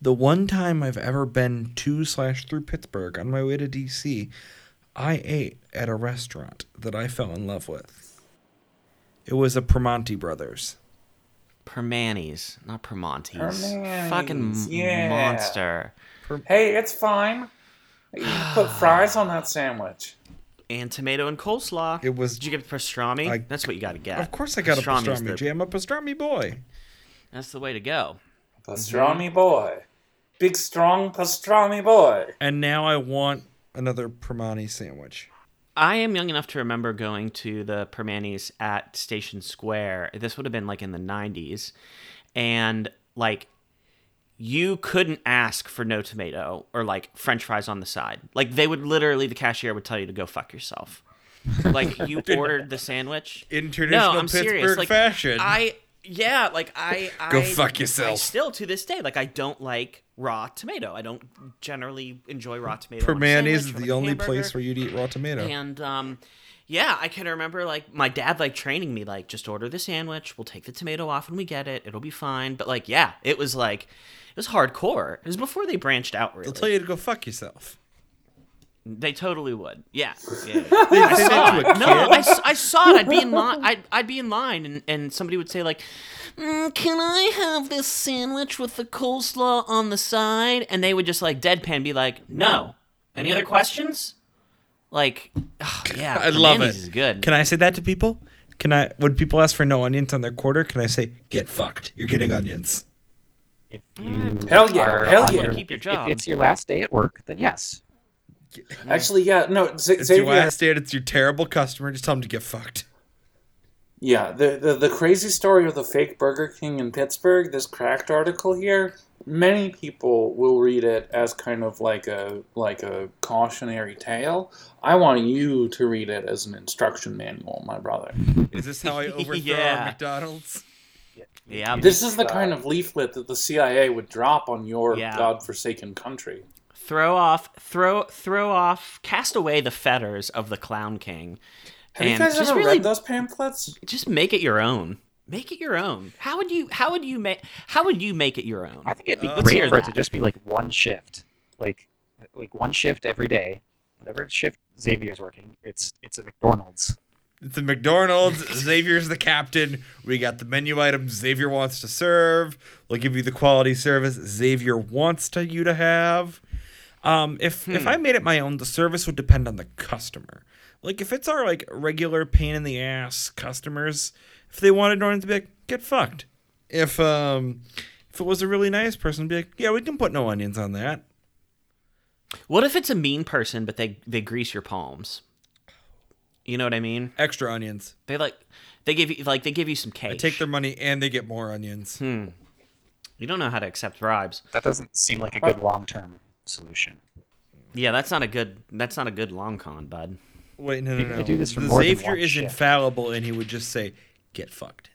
The one time I've ever been to slash through Pittsburgh on my way to DC, I ate at a restaurant that I fell in love with. It was a Primanti Brothers. Permanis, not Permontes. Permanis, Fucking yeah. monster. Hey, it's fine. You [SIGHS] put fries on that sandwich. And tomato and coleslaw. It was. Did you get pastrami? I- That's what you got to get. Of course, I got a Pastrami's pastrami, the- Jay. I'm a pastrami boy. That's the way to go. Pastrami boy. Big strong pastrami boy. And now I want another Primanti sandwich. I am young enough to remember going to the Permanis at Station Square. This would have been like in the 90s. And like you couldn't ask for no tomato or like french fries on the side. Like they would literally the cashier would tell you to go fuck yourself. Like [LAUGHS] you ordered the sandwich. In traditional no, I'm Pittsburgh serious. Like fashion. I yeah, like I [LAUGHS] Go I- fuck I yourself. still to this day like I don't like raw tomato. I don't generally enjoy raw tomato. sandwich is the like only place where you'd eat raw tomato. And um, yeah, I can remember like my dad like training me like just order the sandwich. We'll take the tomato off when we get it. It'll be fine. But like yeah, it was like it was hardcore. It was before they branched out really. They'll tell you to go fuck yourself. They totally would. Yeah. yeah. [LAUGHS] I saw it. a No, kid. I, s- I saw it. I'd be in line. I'd, I'd be in line, and, and somebody would say like, "Mm, "Can I have this sandwich with the coleslaw on the side?" And they would just like deadpan be like, "No." Any other questions? Like, ugh, yeah, I love Manny's it. Is good. Can I say that to people? Can I? When people ask for no onions on their quarter, can I say, "Get fucked"? You're getting onions. If you Hell yeah, are hell yeah. your- Keep your if- job. If it's your last day at work, then yes. Actually, yeah, no, Z- It's your last day. It's your terrible customer. Just tell them to get fucked. Yeah, the, the the crazy story of the fake Burger King in Pittsburgh. This cracked article here. many people will read it as kind of like a like a cautionary tale. I want you to read it as an instruction manual, my brother. Is this how I overthrow [LAUGHS] Yeah. McDonald's? Yeah. This is the kind of leaflet that the CIA would drop on your Yeah. godforsaken country. throw off throw throw off cast away the fetters of the clown king Have you and guys just ever really read those pamphlets? just make it your own make it your own how would you how would you make how would you make it your own I think it'd be Uh, great for it to just be like one shift, like like one shift every day. Whatever shift Xavier's working, it's it's a McDonald's. It's a McDonald's. Xavier's the captain. We got the menu items Xavier wants to serve. We'll give you the quality service Xavier wants to you to have. Um, if if I made it my own, the service would depend on the customer. Like if it's our like regular pain in the ass customers, if they wanted Norton to be like, get fucked. If um if it was a really nice person, be like, yeah, we can put no onions on that. what if it's a mean person but they they grease your palms you know what i mean Extra onions. they like they give you like they give you some I They take their money and they get more onions. hmm. you don't know how to accept bribes That doesn't seem like a good long term solution. yeah that's not a good that's not a good long con bud Wait, no, no, no. do this for The more than Xavier one is shift. infallible, and he would just say, "Get fucked."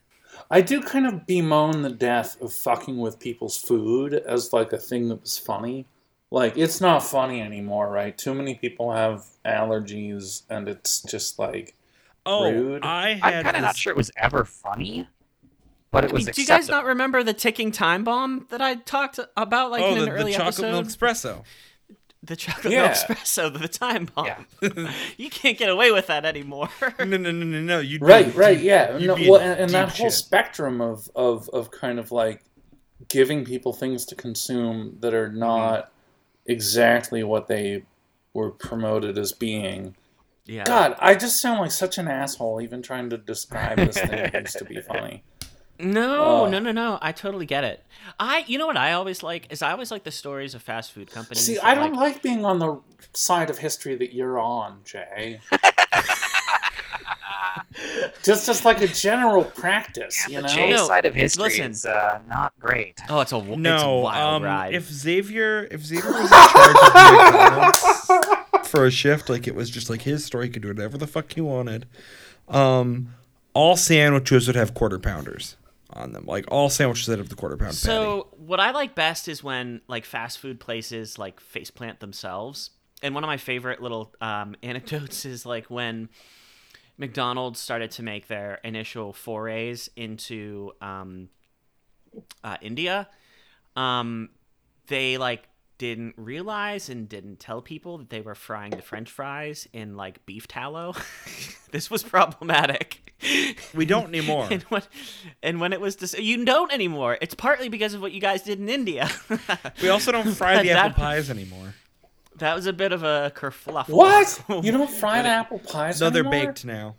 I do kind of bemoan the death of fucking with people's food as like a thing that was funny. Like it's not funny anymore, right? Too many people have allergies, and it's just like Oh, Rude. I had. I'm kind of not sure it was ever funny, but it I was mean, do you guys not remember the ticking time bomb that I talked about like oh, in an the, early the chocolate episode? milk espresso. The chocolate Yeah. milk espresso, the time bomb. Yeah. [LAUGHS] you can't get away with that anymore. [LAUGHS] No, no, no, no, no. You right, right, yeah. No, well, and, and that deep whole shit. spectrum of, of of kind of like giving people things to consume that are not exactly what they were promoted as being. yeah. God, I just sound like such an asshole even trying to describe this thing that used to be funny. [LAUGHS] No, Oh. no, no, no. I totally get it. I, you know what I always like is I always like the stories of fast food companies. See, I don't like being on the side of history that you're on, Jay. Just just like a general practice, you the know. J No, side of history listen. is uh, not great. Oh, it's a w- it's a No, wild um, ride. if Xavier, if Xavier was in charge of McDonald's for a shift, like it was just like his story, he could do whatever the fuck he wanted. Um, all sandwiches would have quarter pounders on them, like all sandwiches that have the quarter pound patty. So what I like best is when like fast food places like faceplant themselves. And one of my favorite little um, [LAUGHS] anecdotes is like when McDonald's started to make their initial forays into um, uh, India. Um, they like didn't realize and didn't tell people that they were frying the French fries in like beef tallow. [LAUGHS] this was problematic. We don't anymore. [LAUGHS] and when, and when it was dis- you don't anymore. It's partly because of what you guys did in India. we also don't fry [LAUGHS] the That- apple pies anymore. That was a bit of a kerfluffle. What? [LAUGHS] You don't fry the apple pies No, they're baked now.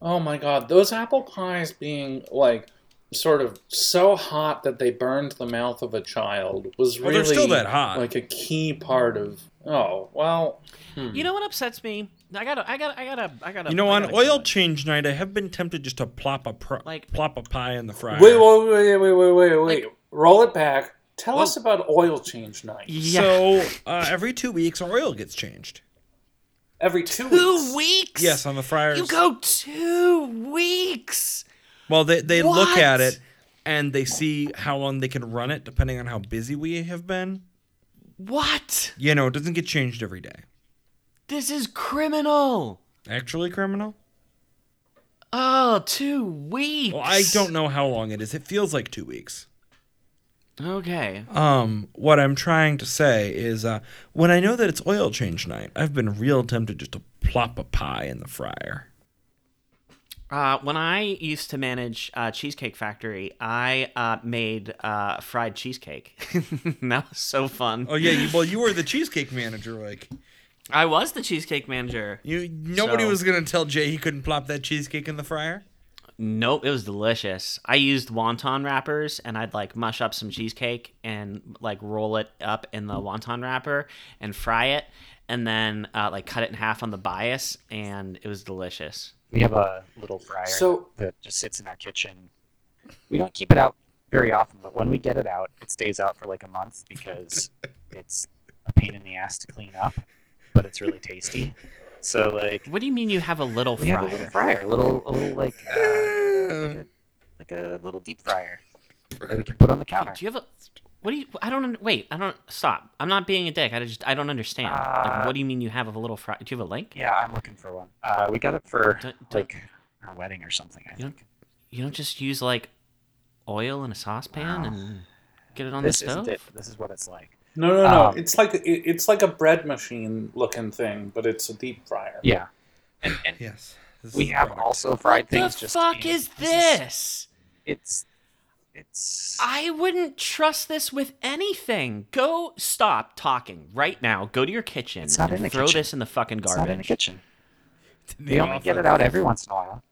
Oh my god, those apple pies being like sort of so hot that they burned the mouth of a child was Well, really they're still that hot. like a key part of. Oh well, hmm. You know what upsets me? I gotta, I gotta, I gotta, I gotta. You know, on gotta oil go. change night, I have been tempted just to plop a pro- Like- plop a pie in the fryer. wait, wait, wait, wait, wait, wait, wait. Like- Roll it back. Tell Well- us about oil change night. Yeah. So uh, every two weeks, our oil gets changed. Every two, two weeks. weeks. Yes, on the fryers. You go two weeks. Well, they they look at it and they see how long they can run it, depending on how busy we have been. What? You know, it doesn't get changed every day. This is criminal. Actually, criminal. Oh, two weeks. Well, I don't know how long it is. It feels like two weeks. Okay. Um, what I'm trying to say is, uh, when I know that it's oil change night, I've been real tempted just to plop a pie in the fryer. Uh, when I used to manage uh, Cheesecake Factory, I uh, made uh, fried cheesecake. [LAUGHS] that was so fun. Oh yeah, you, well you were the cheesecake manager. Like I was the cheesecake manager. you, nobody So- was gonna tell Jay he couldn't plop that cheesecake in the fryer. Nope, it was delicious. I used wonton wrappers and I'd like mush up some cheesecake and like roll it up in the wonton wrapper and fry it and then uh, like cut it in half on the bias and it was delicious. We have a little fryer So- that just sits in our kitchen. We don't keep it out very often, but when we get it out, it stays out for like a month because [LAUGHS] it's a pain in the ass to clean up, but it's really tasty. So like What do you mean you have a little we have a little fryer? fryer, a little, a little like, uh, like, a, like a little deep fryer that we can put on the counter. Do you have a? What do you? I don't. Wait. I don't. Stop. I'm not being a dick. I just. I don't understand. Uh, like, what do you mean you have a little fry? Do you have a link? Yeah, I'm looking for one. Uh, we got it for Don't- don't- like our wedding or something. I You don't. think. You don't just use like oil in a saucepan and get it on This the stove. isn't it. This is what it's like. No, no, no. Um, it's like it, it's like a bread machine looking thing, but it's a deep fryer. Yeah, and, and Yes. we have product. also fried things. What the just fuck is this? It's it's. I wouldn't trust this with anything. Go stop talking right now. Go to your kitchen It's not and in the throw kitchen. this in the fucking It's not in the kitchen. in [LAUGHS] the We only get it out every once in a while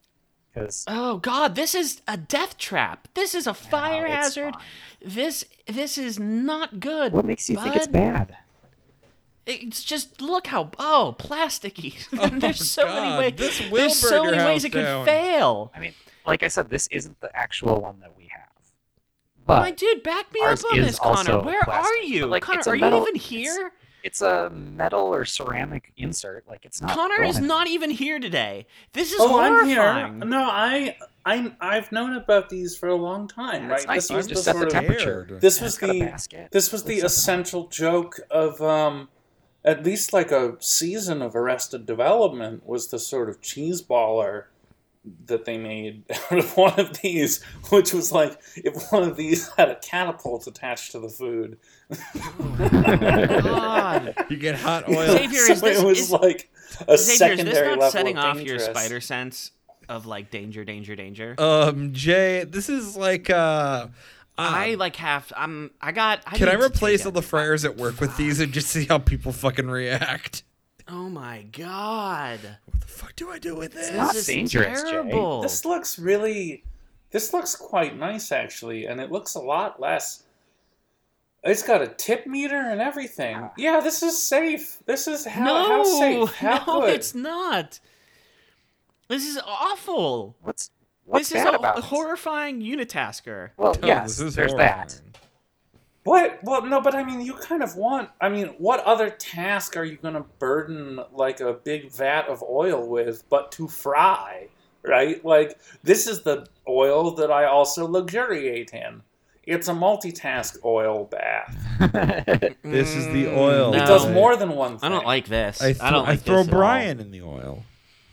because Oh god, this is a death trap. This is a fire it's hazard. fine. This this is not good. what makes you think it's bad? It's just look how oh plasticky. [LAUGHS] Oh, There's so God, many ways. this will There's so many ways house it could fail. I mean, like I said, this isn't the actual one that we have. But My dude, back me up on this, Connor. Where plastic, are you, like, Connor? Are metal- you even it's- here? It's a metal or ceramic insert. Like it's not. Connor is anywhere. not even here today. This is Oh, I'm here. No, I, I, I've known about these for a long time. Yeah, right? nice. This was just the set the sort of- temperature. Weird. This And was it's got the this was the with something. essential joke of um, at least like a season of Arrested Development was the sort of cheese baller that they made [LAUGHS] out of one of these, which was like if one of these had a catapult attached to the food. God. [LAUGHS] You get hot oil. Xavier, is [LAUGHS] So this- it was is- like a Xavier, is secondary this not level setting of off your spider sense of like danger, danger, danger? Um, Jay, this is like uh, I uh, like have. I'm. I got. I can I replace all the fryers at work with these and just see how people fucking react? Oh my god. What the fuck do I do with this? not This is dangerous, Jay. terrible. This looks really. This looks quite nice, actually, and it looks a lot less. It's got a tip meter and everything. Ah. Yeah, this is safe. This is how, no, how safe. [LAUGHS] How no, good. it's not. This is awful. What's what's this is bad a, about a this? horrifying unitasker. Well, yes, this is there's horrifying. that. What? Well, no, but I mean, you kind of want. I mean, what other task are you going to burden like a big vat of oil with, but to fry, right? Like this is the oil that I also luxuriate in. It's a multitask oil bath. [LAUGHS] This is the Mm, oil. It does more than one thing. I don't like this. I, I, don't Like I throw this at all. Brian in the oil.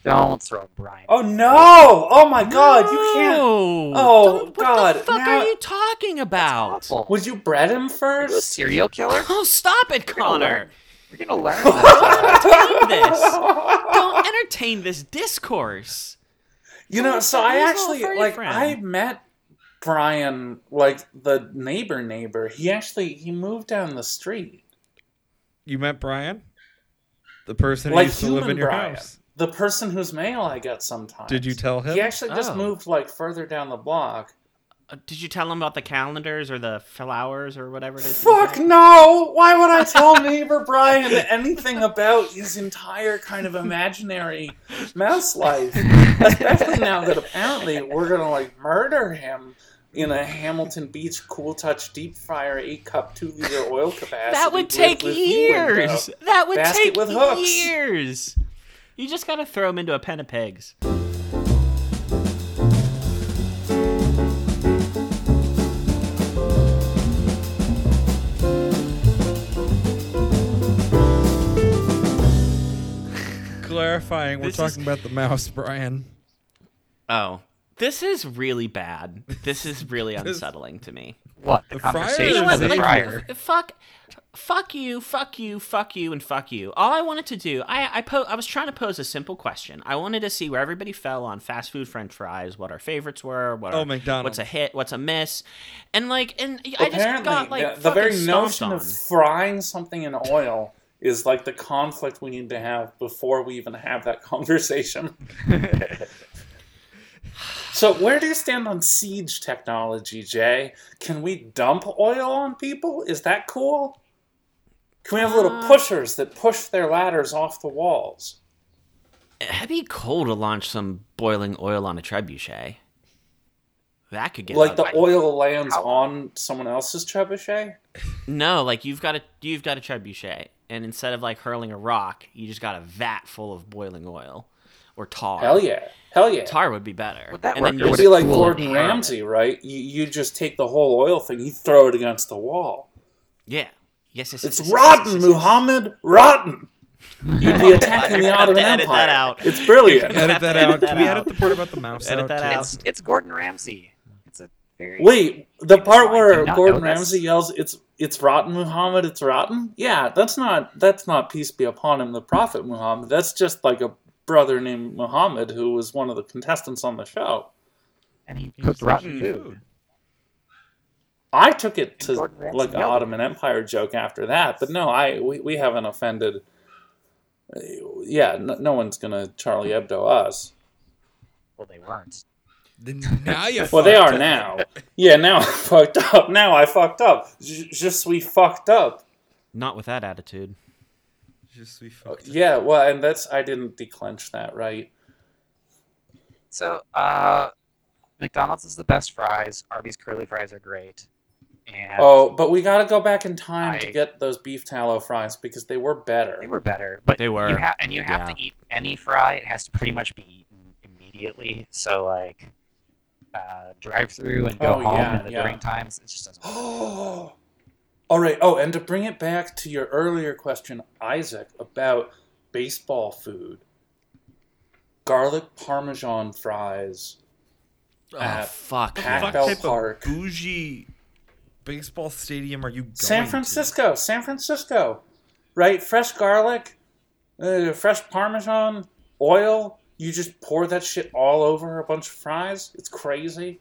Don't throw Brian. Oh no! Oh my God! You can't. No. Oh, Don't- what the fuck now- are you talking about? Awful. Would you bread him Are you a first? serial killer? [LAUGHS] Oh, stop it, We're gonna learn. Connor. We're gonna learn. Entertain this. Don't entertain this discourse. You know, so I He's all actually furry like friend. I met Brian, like the neighbor neighbor. He actually he moved down the street. You met Brian? The person who Like used to live human in your Brian. house. The person whose mail I get sometimes. Did you tell him? He actually just Oh. moved like further down the block. Uh, did you tell him about the calendars or the flowers or whatever it is? Fuck no! Why would I tell neighbor Brian anything about his entire kind of imaginary mouse life? Especially now that apparently we're gonna like murder him in a Hamilton Beach Cool Touch deep fryer eight cup two liter oil capacity. That would take with you years. That would Basket take with hooks. years. You just gotta throw him into a pen of pigs. Clarifying, we're This is- talking about the mouse, Brian. Oh, this is really bad. This is really [LAUGHS] unsettling to me. what? The, The fryer conversation is You know what? of the Xavier. Like, fuck, fuck you, fuck you, fuck you, and fuck you. All I wanted to do, I I, po- I was trying to pose a simple question. I wanted to see where everybody fell on fast food French fries, what our favorites were, what Oh, our- McDonald's. what's a hit, what's a miss, and like, and I just got like the, the very notion stomped of frying something in oil is like the conflict we need to have before we even have that [LAUGHS] conversation. so, where do you stand on siege technology, Jay? Can we dump oil on people? Is that cool? Can we have little Uh, pushers that push their ladders off the walls? It'd be cool to launch some boiling oil on a trebuchet. That could get Like the ugly. oil lands How- on someone else's trebuchet. No, like you've got a you've got a trebuchet, and instead of like hurling a rock, you just got a vat full of boiling oil or tar. Hell yeah, hell yeah. Tar would be better. Would that and work, then you would be like cool Gordon and Ramsay, right? You you just take the whole oil thing, you throw it against the wall. yeah, yes, yes. It's yes, yes, rotten, yes, yes, yes. Muhammad, rotten. You'd be attacking the You're gonna have Ottoman to edit Empire. that out. It's brilliant. Edit that out. Can we out. edit the part about the mouse Edit out? that out. It's it's Gordon Ramsay. It's a very Wait, the part where Gordon know. Ramsay yells, "It's it's rotten, Muhammad! It's rotten." Yeah, that's not that's not peace be upon him, the Prophet Muhammad. That's just like a brother named Muhammad who was one of the contestants on the show. and he He cooked rotten eating food. I took it to like an. Ottoman Empire joke after that, but no, I we, we haven't offended. Yeah, no, no one's gonna Charlie Hebdo us. Well, they weren't. Then now you. [LAUGHS] well, they are up. now. Yeah, now [LAUGHS] I fucked up. Now I fucked up. Just we fucked up. Not with that attitude. Just we fucked up. Yeah, well, and that's I didn't declench that right. So, uh, McDonald's is the best fries. Arby's curly fries are great. And Oh, but we got to go back in time to get those beef tallow fries because they were better. they were better, but They were, You ha- and you have to eat any fry. It has to pretty much be eaten immediately. So, like, uh, drive through and go Oh, home yeah, in the yeah. during times. It just doesn't. work. [GASPS] All right. Oh, and to bring it back to your earlier question, Isaac, about baseball food, garlic parmesan fries. Oh fuck. Pac yeah. What Bell type Park. of bougie baseball stadium are you going San to? Francisco, San Francisco, right? Fresh garlic, uh, fresh parmesan, oil. You just pour that shit all over a bunch of fries. It's crazy.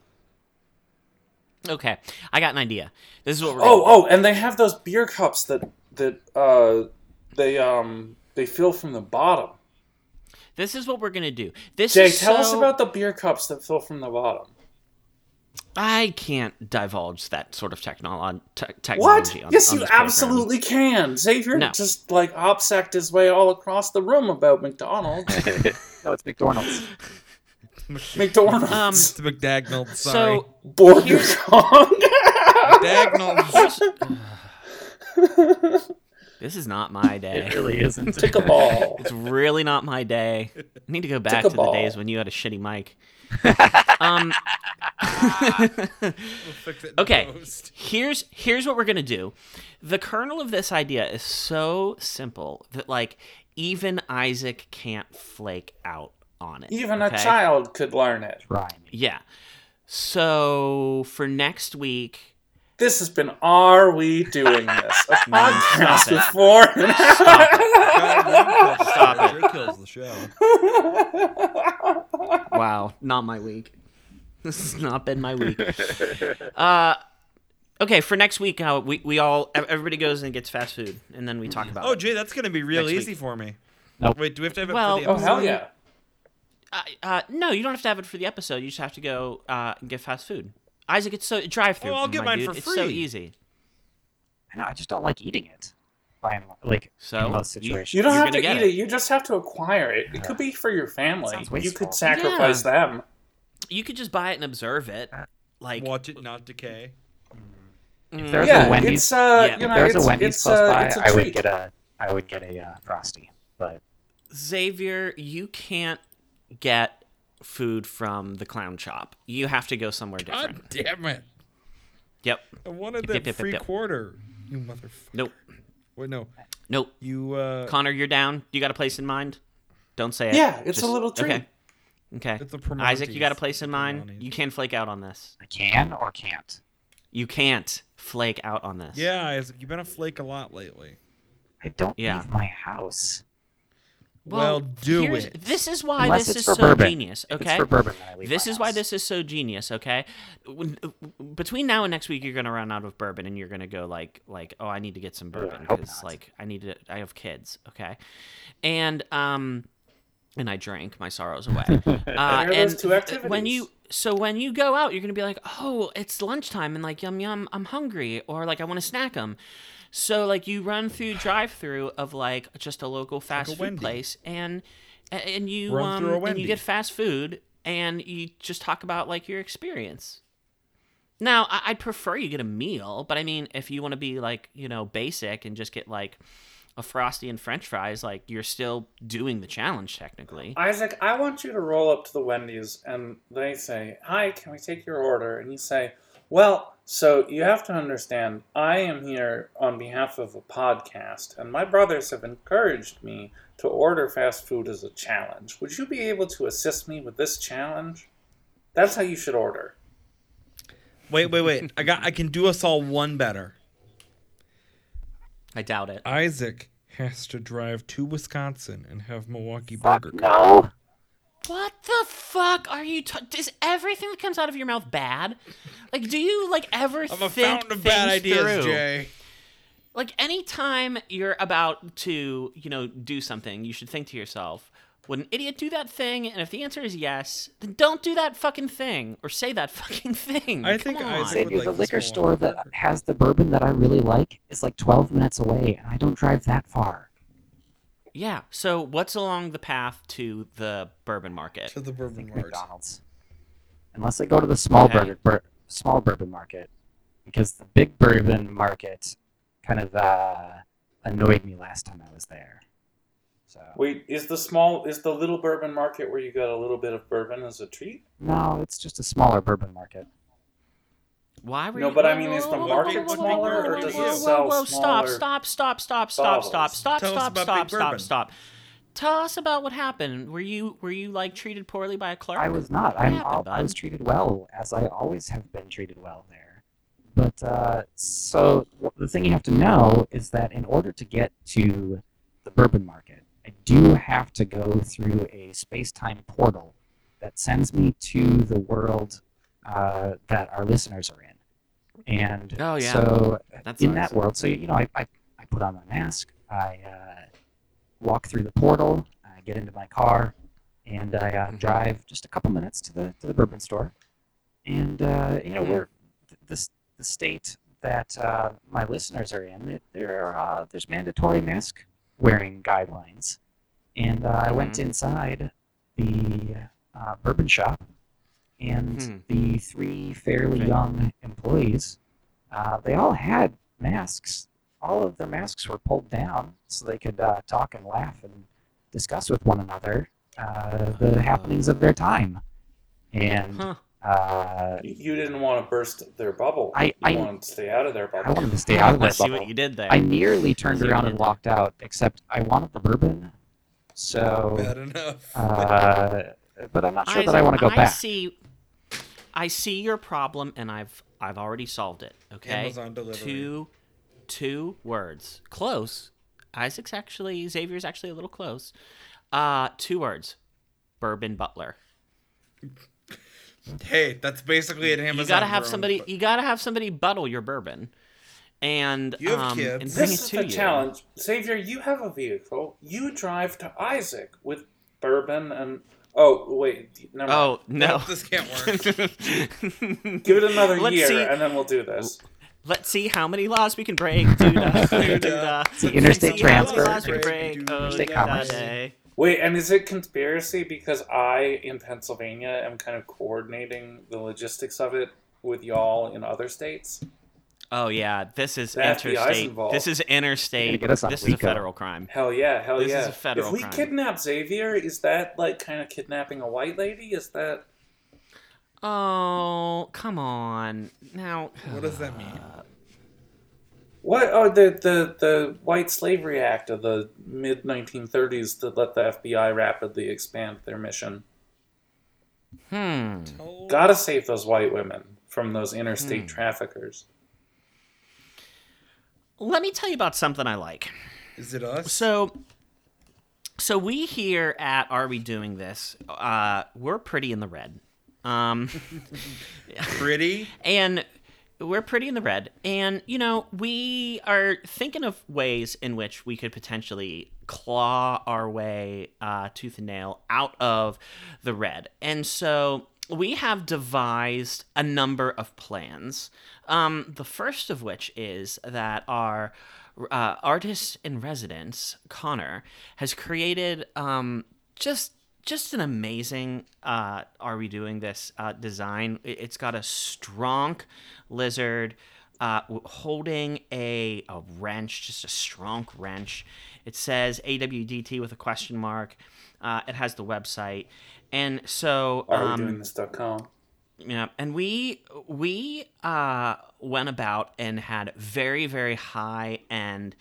Okay, I got an idea. This is what we're. Oh, gonna oh, and they have those beer cups that that uh they um they fill from the bottom. This is what we're gonna do. This Jay, is tell us about the beer cups that fill from the bottom. I can't divulge that sort of technolo- te- What? technology. On, yes, on you this program. absolutely can. Xavier No. just like obsect his way all across the room about McDonald's. [LAUGHS] no, it's McDonald's. [LAUGHS] McDonald's. Um, It's McDagnall. Sorry. So Burger here's- Kong. [LAUGHS] McDagnall. [SIGHS] [SIGHS] this is not my day. It really [LAUGHS] isn't. Take a ball. [LAUGHS] It's really not my day. I need to go back to ball. the days when you had a shitty mic. [LAUGHS] um, We'll fix it in Okay. post. here's here's what we're gonna do. The kernel of this idea is so simple that like even Isaac can't flake out on it. Even okay? a child could learn it. Try me. Yeah. So for next week, This has been Are We Doing This? A [LAUGHS] No, podcast stop it. with four. Stop it. Jay kills the show. [LAUGHS] wow, not my week. [LAUGHS] This has not been my week. Uh, okay, for next week, uh, we we all everybody goes and gets fast food, and then we talk about. Oh, it. Jay, that's gonna be real Next easy week. for me. Nope. Wait, do we have to have it Well- for the episode? oh, hell yeah. Uh, uh, no, you don't have to have it for the episode. You just have to go uh, and get fast food. Isaac, it's so drive through. Oh, I'll get mine dude. for It's so easy. I know. I just don't like eating it. By and like So, in most you- situations. You don't You're have to eat it. it. You just have to acquire it. It could be for your family. You could sacrifice them. You could just buy it and observe it. Like, Watch it not decay. mm, there's Yeah, a Wendy's, it's uh, Yeah. you if know, there's it's, a Wendy's it's, close uh, by, I would get a I would get a uh, frosty. But Xavier, you can't get food from the clown shop. You have to go somewhere different. God damn it! Yep. I wanted Yep, that yep, yep, free yep. quarter. You motherfucker. Nope. Wait, no. Nope. You uh. Connor, you're down. You got a place in mind? Don't say it. Yeah, it's a little treat. Okay. Okay. It's a Isaac, you got a place in mind? You can't flake out on this. I can or can't. You can't flake out on this. Yeah, Isaac, you've been a flake a lot lately. I don't Yeah. leave my house. Well, do it. This is why Unless this is so bourbon. genius. Okay. it's for bourbon, then I leave This my is why this is so genius. Okay. When- Between now and next week, you're gonna run out of bourbon, and you're gonna go like, like, oh, I need to get some bourbon because not. like I need to. I have kids. Okay. And um, and I drank my sorrows away. [LAUGHS] Uh, and those two th- activities. when you so when you go out, you're gonna be like, oh, it's lunchtime, and like yum yum, I'm hungry, or like I want to snack them. So like you run through [SIGHS] drive-through of like just a local fast food Wendy. place, and and you Run um through a and you get fast food, and you just talk about like your experience. Now, I- I'd prefer you get a meal, but I mean, if you want to be like, you know, basic and just get like a frosty and French fries, like you're still doing the challenge technically. Isaac, I want you to roll up to the Wendy's and they say, Hi, can we take your order? And you say, Well, so you have to understand, I am here on behalf of a podcast, and my brothers have encouraged me to order fast food as a challenge. Would you be able to assist me with this challenge? That's how you should order. Wait, wait, wait. I got. I can do us all one better. I doubt it. Isaac has to drive to Wisconsin and have Milwaukee Fuck Burger. no. What the fuck are you? T- is everything that comes out of your mouth bad? Like, do you like ever I'm a think fountain of bad things ideas, through? Jay. Like, anytime you're about to, you know, do something, you should think to yourself, would an idiot do that thing? And if the answer is yes, then don't do that fucking thing or say that [LAUGHS] fucking thing. I Come think on. Isaac Xavier, would the like liquor this store that has the bourbon that I really like is like 12 minutes away, and I don't drive that far. Yeah. So, what's along the path to the bourbon market? to the I Bourbon think Mart. McDonald's. Unless I go to the small Okay. burger, bur- small bourbon market, because the big bourbon market kind of uh, annoyed me last time I was there. So Wait, is the small is the little bourbon market where you got a little bit of bourbon as a treat? no, it's just a smaller bourbon market. Why were No, you? but I whoa, mean, is the market whoa, whoa, smaller, whoa, or whoa, does it whoa, sell whoa, Stop! smaller Stop! Stop! Stop! Stop! Stop! bottles? Stop! Tell Stop! Stop! Stop! Stop! Tell us about what happened. Were you were you like treated poorly by a clerk? I was not. What I'm, happened, I was treated well, as I always have been treated well there. But uh, so the thing you have to know is that in order to get to the bourbon market, I do have to go through a space-time portal that sends me to the world uh, that our listeners are in. And Oh, yeah. so That's in that world, so you know, I, I, I put on my mask, I uh, walk through the portal, I get into my car, and I uh, Mhm. drive just a couple minutes to the to the bourbon store, and uh, you know Mhm. we're th- this the state that uh, my listeners are in. There are uh, there's mandatory mask wearing guidelines, and uh, I went Mhm. inside the uh, bourbon shop, and Mhm. the three fairly Okay. young employees, uh, they all had masks. All of their masks were pulled down so they could uh, talk and laugh and discuss with one another uh, the happenings of their time. And Huh. Uh, You didn't want to burst their bubble. I- you I- wanted to stay out of their bubble. I wanted to stay out of I their see what you did there. I nearly turned See around and did. walked out, except I wanted the bourbon. So, Bad enough. uh, but I'm not sure that I want to go I back. see. I see your problem, and I've I've already solved it. Okay. Amazon delivery. Two, two words. Close. Isaac's actually Xavier's actually a little close. Uh, two words. Bourbon Butler. [LAUGHS] Hey, that's basically an Amazon. you gotta have drone, somebody. but- You gotta have somebody bottle your bourbon, and You have um, kids. and bring This it is to the you. challenge. Xavier, you have a vehicle. You drive to Isaac with bourbon and. Oh, wait. Never mind. Oh no! Nope, this can't work. [LAUGHS] Give it another Let's year, see. and then we'll do this. Let's see how many laws we can break. Dude, dude, uh, See, interstate see how many transfer. laws we can break. Oh, Interstate da- commerce. Day. Wait, and is it conspiracy because I, in Pennsylvania, am kind of coordinating the logistics of it with y'all in other states? Oh yeah, this is The interstate. This is interstate. get us This is a federal crime. Hell yeah, hell yeah. This is a federal crime. if we crime. kidnap Xavier, is that like kind of kidnapping a white lady? Is that. Oh come on now. What does that mean? Uh, What? Oh, the, the, the White Slavery Act of the mid 1930s that let the FBI rapidly expand their mission. Hmm. Tell- Gotta save those white women from those interstate Hmm. traffickers. Let me tell you about something I like. Is it us? So, so we here at Are We Doing This? Uh, we're pretty in the red. Um, [LAUGHS] Pretty. and we're pretty in the red. And you know, we are thinking of ways in which we could potentially claw our way uh, tooth and nail out of the red. And so we have devised a number of plans. Um, the first of which is that our uh, artist in residence, Connor, has created um, just just an amazing uh, are we doing this uh, design. It- it's got a strong lizard uh, holding a, a wrench just a strong wrench. It says awdt with a question mark. Uh, it has the website. And so Are um, we doing this.com? yeah, and we we uh, went about and had very very high end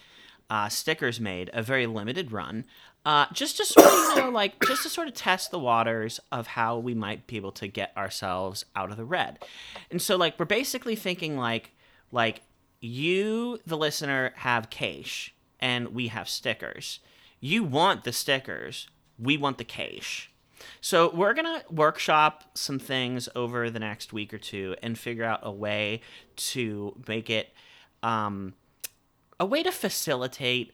uh, stickers made, a very limited run, uh, just to sort of you know like just to sort of test the waters of how we might be able to get ourselves out of the red, and so like we're basically thinking like like you the listener have cash and we have stickers. You want the stickers, we want the cash. So we're gonna workshop some things over the next week or two and figure out a way to make it um, a way to facilitate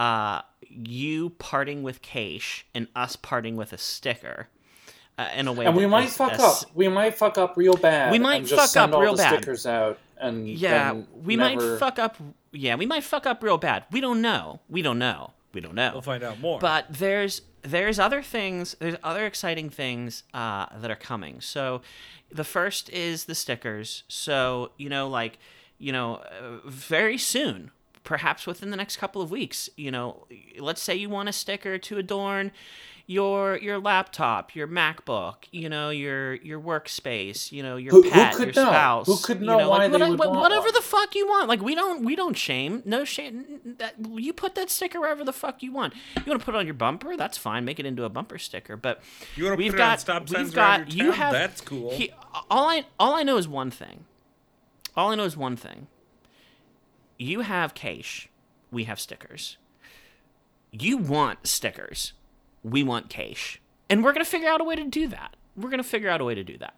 uh, you parting with cash and us parting with a sticker uh, in a way. And we might is- fuck is- up. We might fuck up real bad. We might and just fuck send up all real the bad. stickers out and Yeah, then we never- might fuck up. Yeah, we might fuck up real bad. We don't know. We don't know. We don't know. We'll find out more. But there's there's other things. There's other exciting things uh, that are coming. So the first is the stickers. So you know, like you know, uh, very soon, perhaps within the next couple of weeks. You know, let's say you want a sticker to adorn your your laptop, your MacBook, you know, your your workspace, you know, your Who- who pet, could your know? spouse. Who could you know why like, they what- would what- want whatever one? the fuck you want. Like we don't we don't shame. No shame. That you put that sticker wherever the fuck you want. You want to put it on your bumper? That's fine. Make it into a bumper sticker. But You wanna we've put it on got stop signs we've got your you town? have That's cool. he- all I all I know is one thing. All I know is one thing. You have cash. We have stickers. You want stickers. We want cash. And we're going to figure out a way to do that. We're going to figure out a way to do that.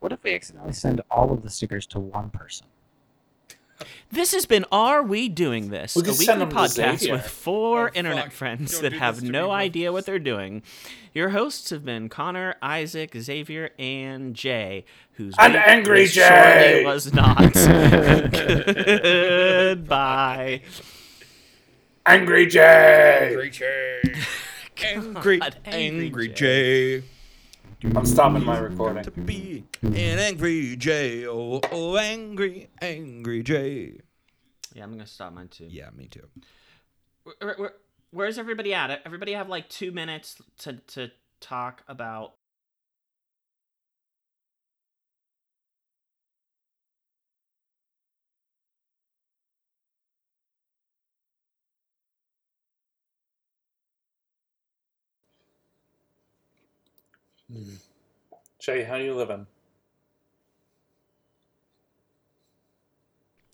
What if we accidentally send all of the stickers to one person? This has been Are We Doing This? We a could weekly send them podcast Xavier. with four Oh, internet fuck. friends Don't that have no me, idea what they're doing. Your hosts have been Connor, Isaac, Xavier, and Jay, whose And week Angry was Jay. was not. [LAUGHS] Goodbye. Angry Jay. Angry Jay. [LAUGHS] Angry, God, Angry angry Jay. Jay. I'm stopping my recording. To be an angry Jay. Oh, oh, angry, angry Jay. Yeah, I'm gonna stop mine too. Yeah, me too. Where, where, where's everybody at? Everybody have like two minutes to to talk about Jay, how you living?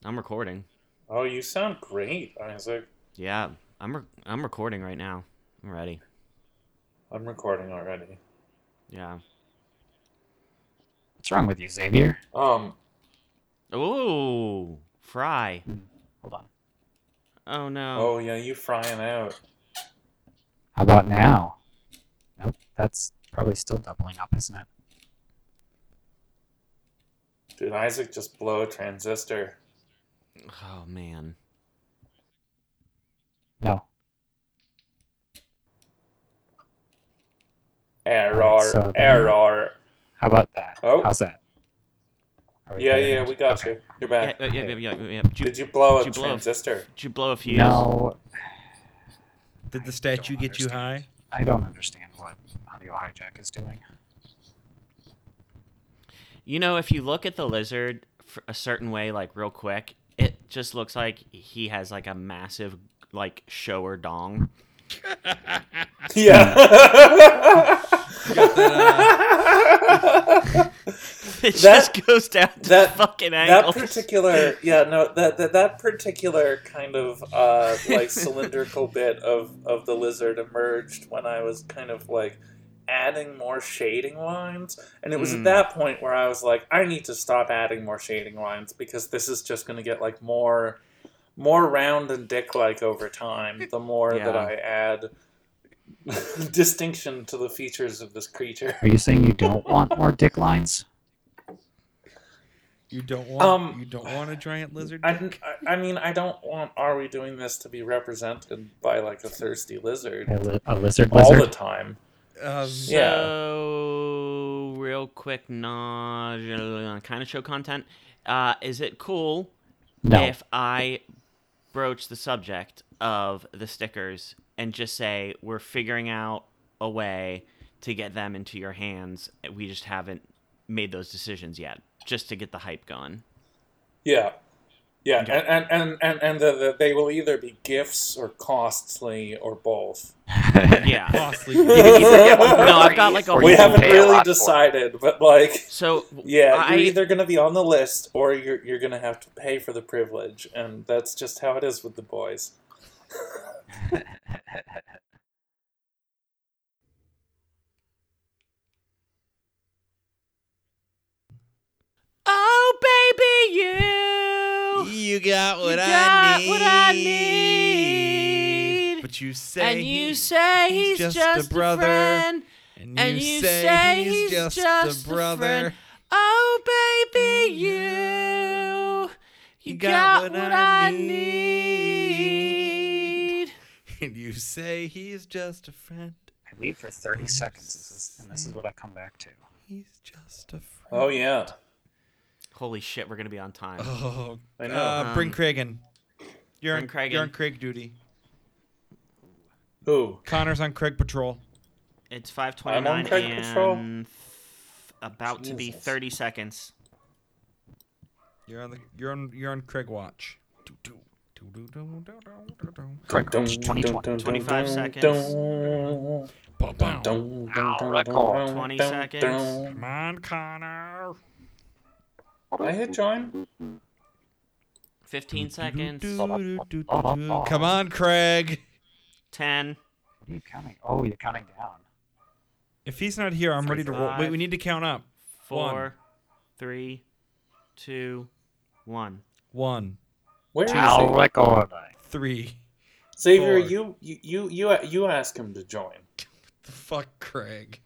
I'm recording. Oh, you sound great, Isaac. Yeah, I'm re- I'm recording right now. I'm ready. I'm recording already. Yeah. What's wrong with you, Xavier? Um, Ooh, fry. Hold on. Oh no. oh yeah, you frying out. How about now? Nope, that's probably still doubling up, isn't it? Did Isaac just blow a transistor? Oh man. No. Error, so error. How about that? Oh. How's that? Yeah, good? yeah, we got Okay. you. You're Yeah, back. yeah, yeah, yeah, yeah, yeah. Did you, Did you blow a you blow a- transistor? did you blow a fuse? No, Did the statue get you high? I don't understand what audio hijack is doing. You know, if you look at the lizard a certain way, like real quick, it just looks like he has like a massive like shower dong. [LAUGHS] Yeah. It [LAUGHS] That- just goes down to that- fucking that particular yeah no that, that that particular kind of uh like cylindrical bit of of the lizard emerged when i was kind of like adding more shading lines and it was Mm. at that point where i was like i need to stop adding more shading lines because this is just going to get like more more round and dick like over time the more that i add [LAUGHS] distinction to the features of this creature Are you saying you don't want more dick lines? You don't want Um, you don't want a giant lizard. I. I- I mean, I don't want. Are we doing this to be represented by like a thirsty lizard A, li- a lizard all the time? Um, Yeah. So, real quick, no, kind of show content. Uh, is it cool No. if I broach the subject of the stickers and just say we're figuring out a way to get them into your hands? We just haven't made those decisions yet, just to get the hype going. Yeah, yeah, Okay. and and and and, and the, the, they will either be gifts or costly or both. [LAUGHS] Yeah. Costly. [LAUGHS] no, I've got like a We haven't pay a really lot for it. decided, but like, So [LAUGHS] yeah, I, you're either going to be on the list or you're you're going to have to pay for the privilege, and that's just how it is with the boys. oh baby, you. You got what, You I, need. what I need. But you say and you say he's, just, just, a brother. friend. and, and you you say, say he's, he's just, just a a brother. friend. Oh baby, you. You, got got, what what I I need. [LAUGHS] And you say he's just a friend. I leave for 30 seconds, this is, and this is what I come back to. He's just a friend. Oh yeah, Holy shit, we're gonna be on time. Oh, I know. Uh, bring Um, Craig in. You're bring on, Craig you're on Craig duty. who? Connor's on Craig patrol. It's I'm 5:29 and Patrol. th- about to be 30 seconds. You're on the you're on you're on Craig watch. Do, do, do, do, do, do, do, do, Craig Dun, Watch 2020. 25 seconds. Bow, bow. dun, dun, Ow, record. 20 seconds. Come on, Connor. I hit join. 15 seconds. Come on, Craig. 10. What are you counting? Oh, you're counting down. If he's not here, I'm ready to roll. Wait, we need to count up. One. Four, three, two, one. One, Where is I'll record. three. Xavier, four. you you you you you ask him to join. [LAUGHS] The fuck, Craig.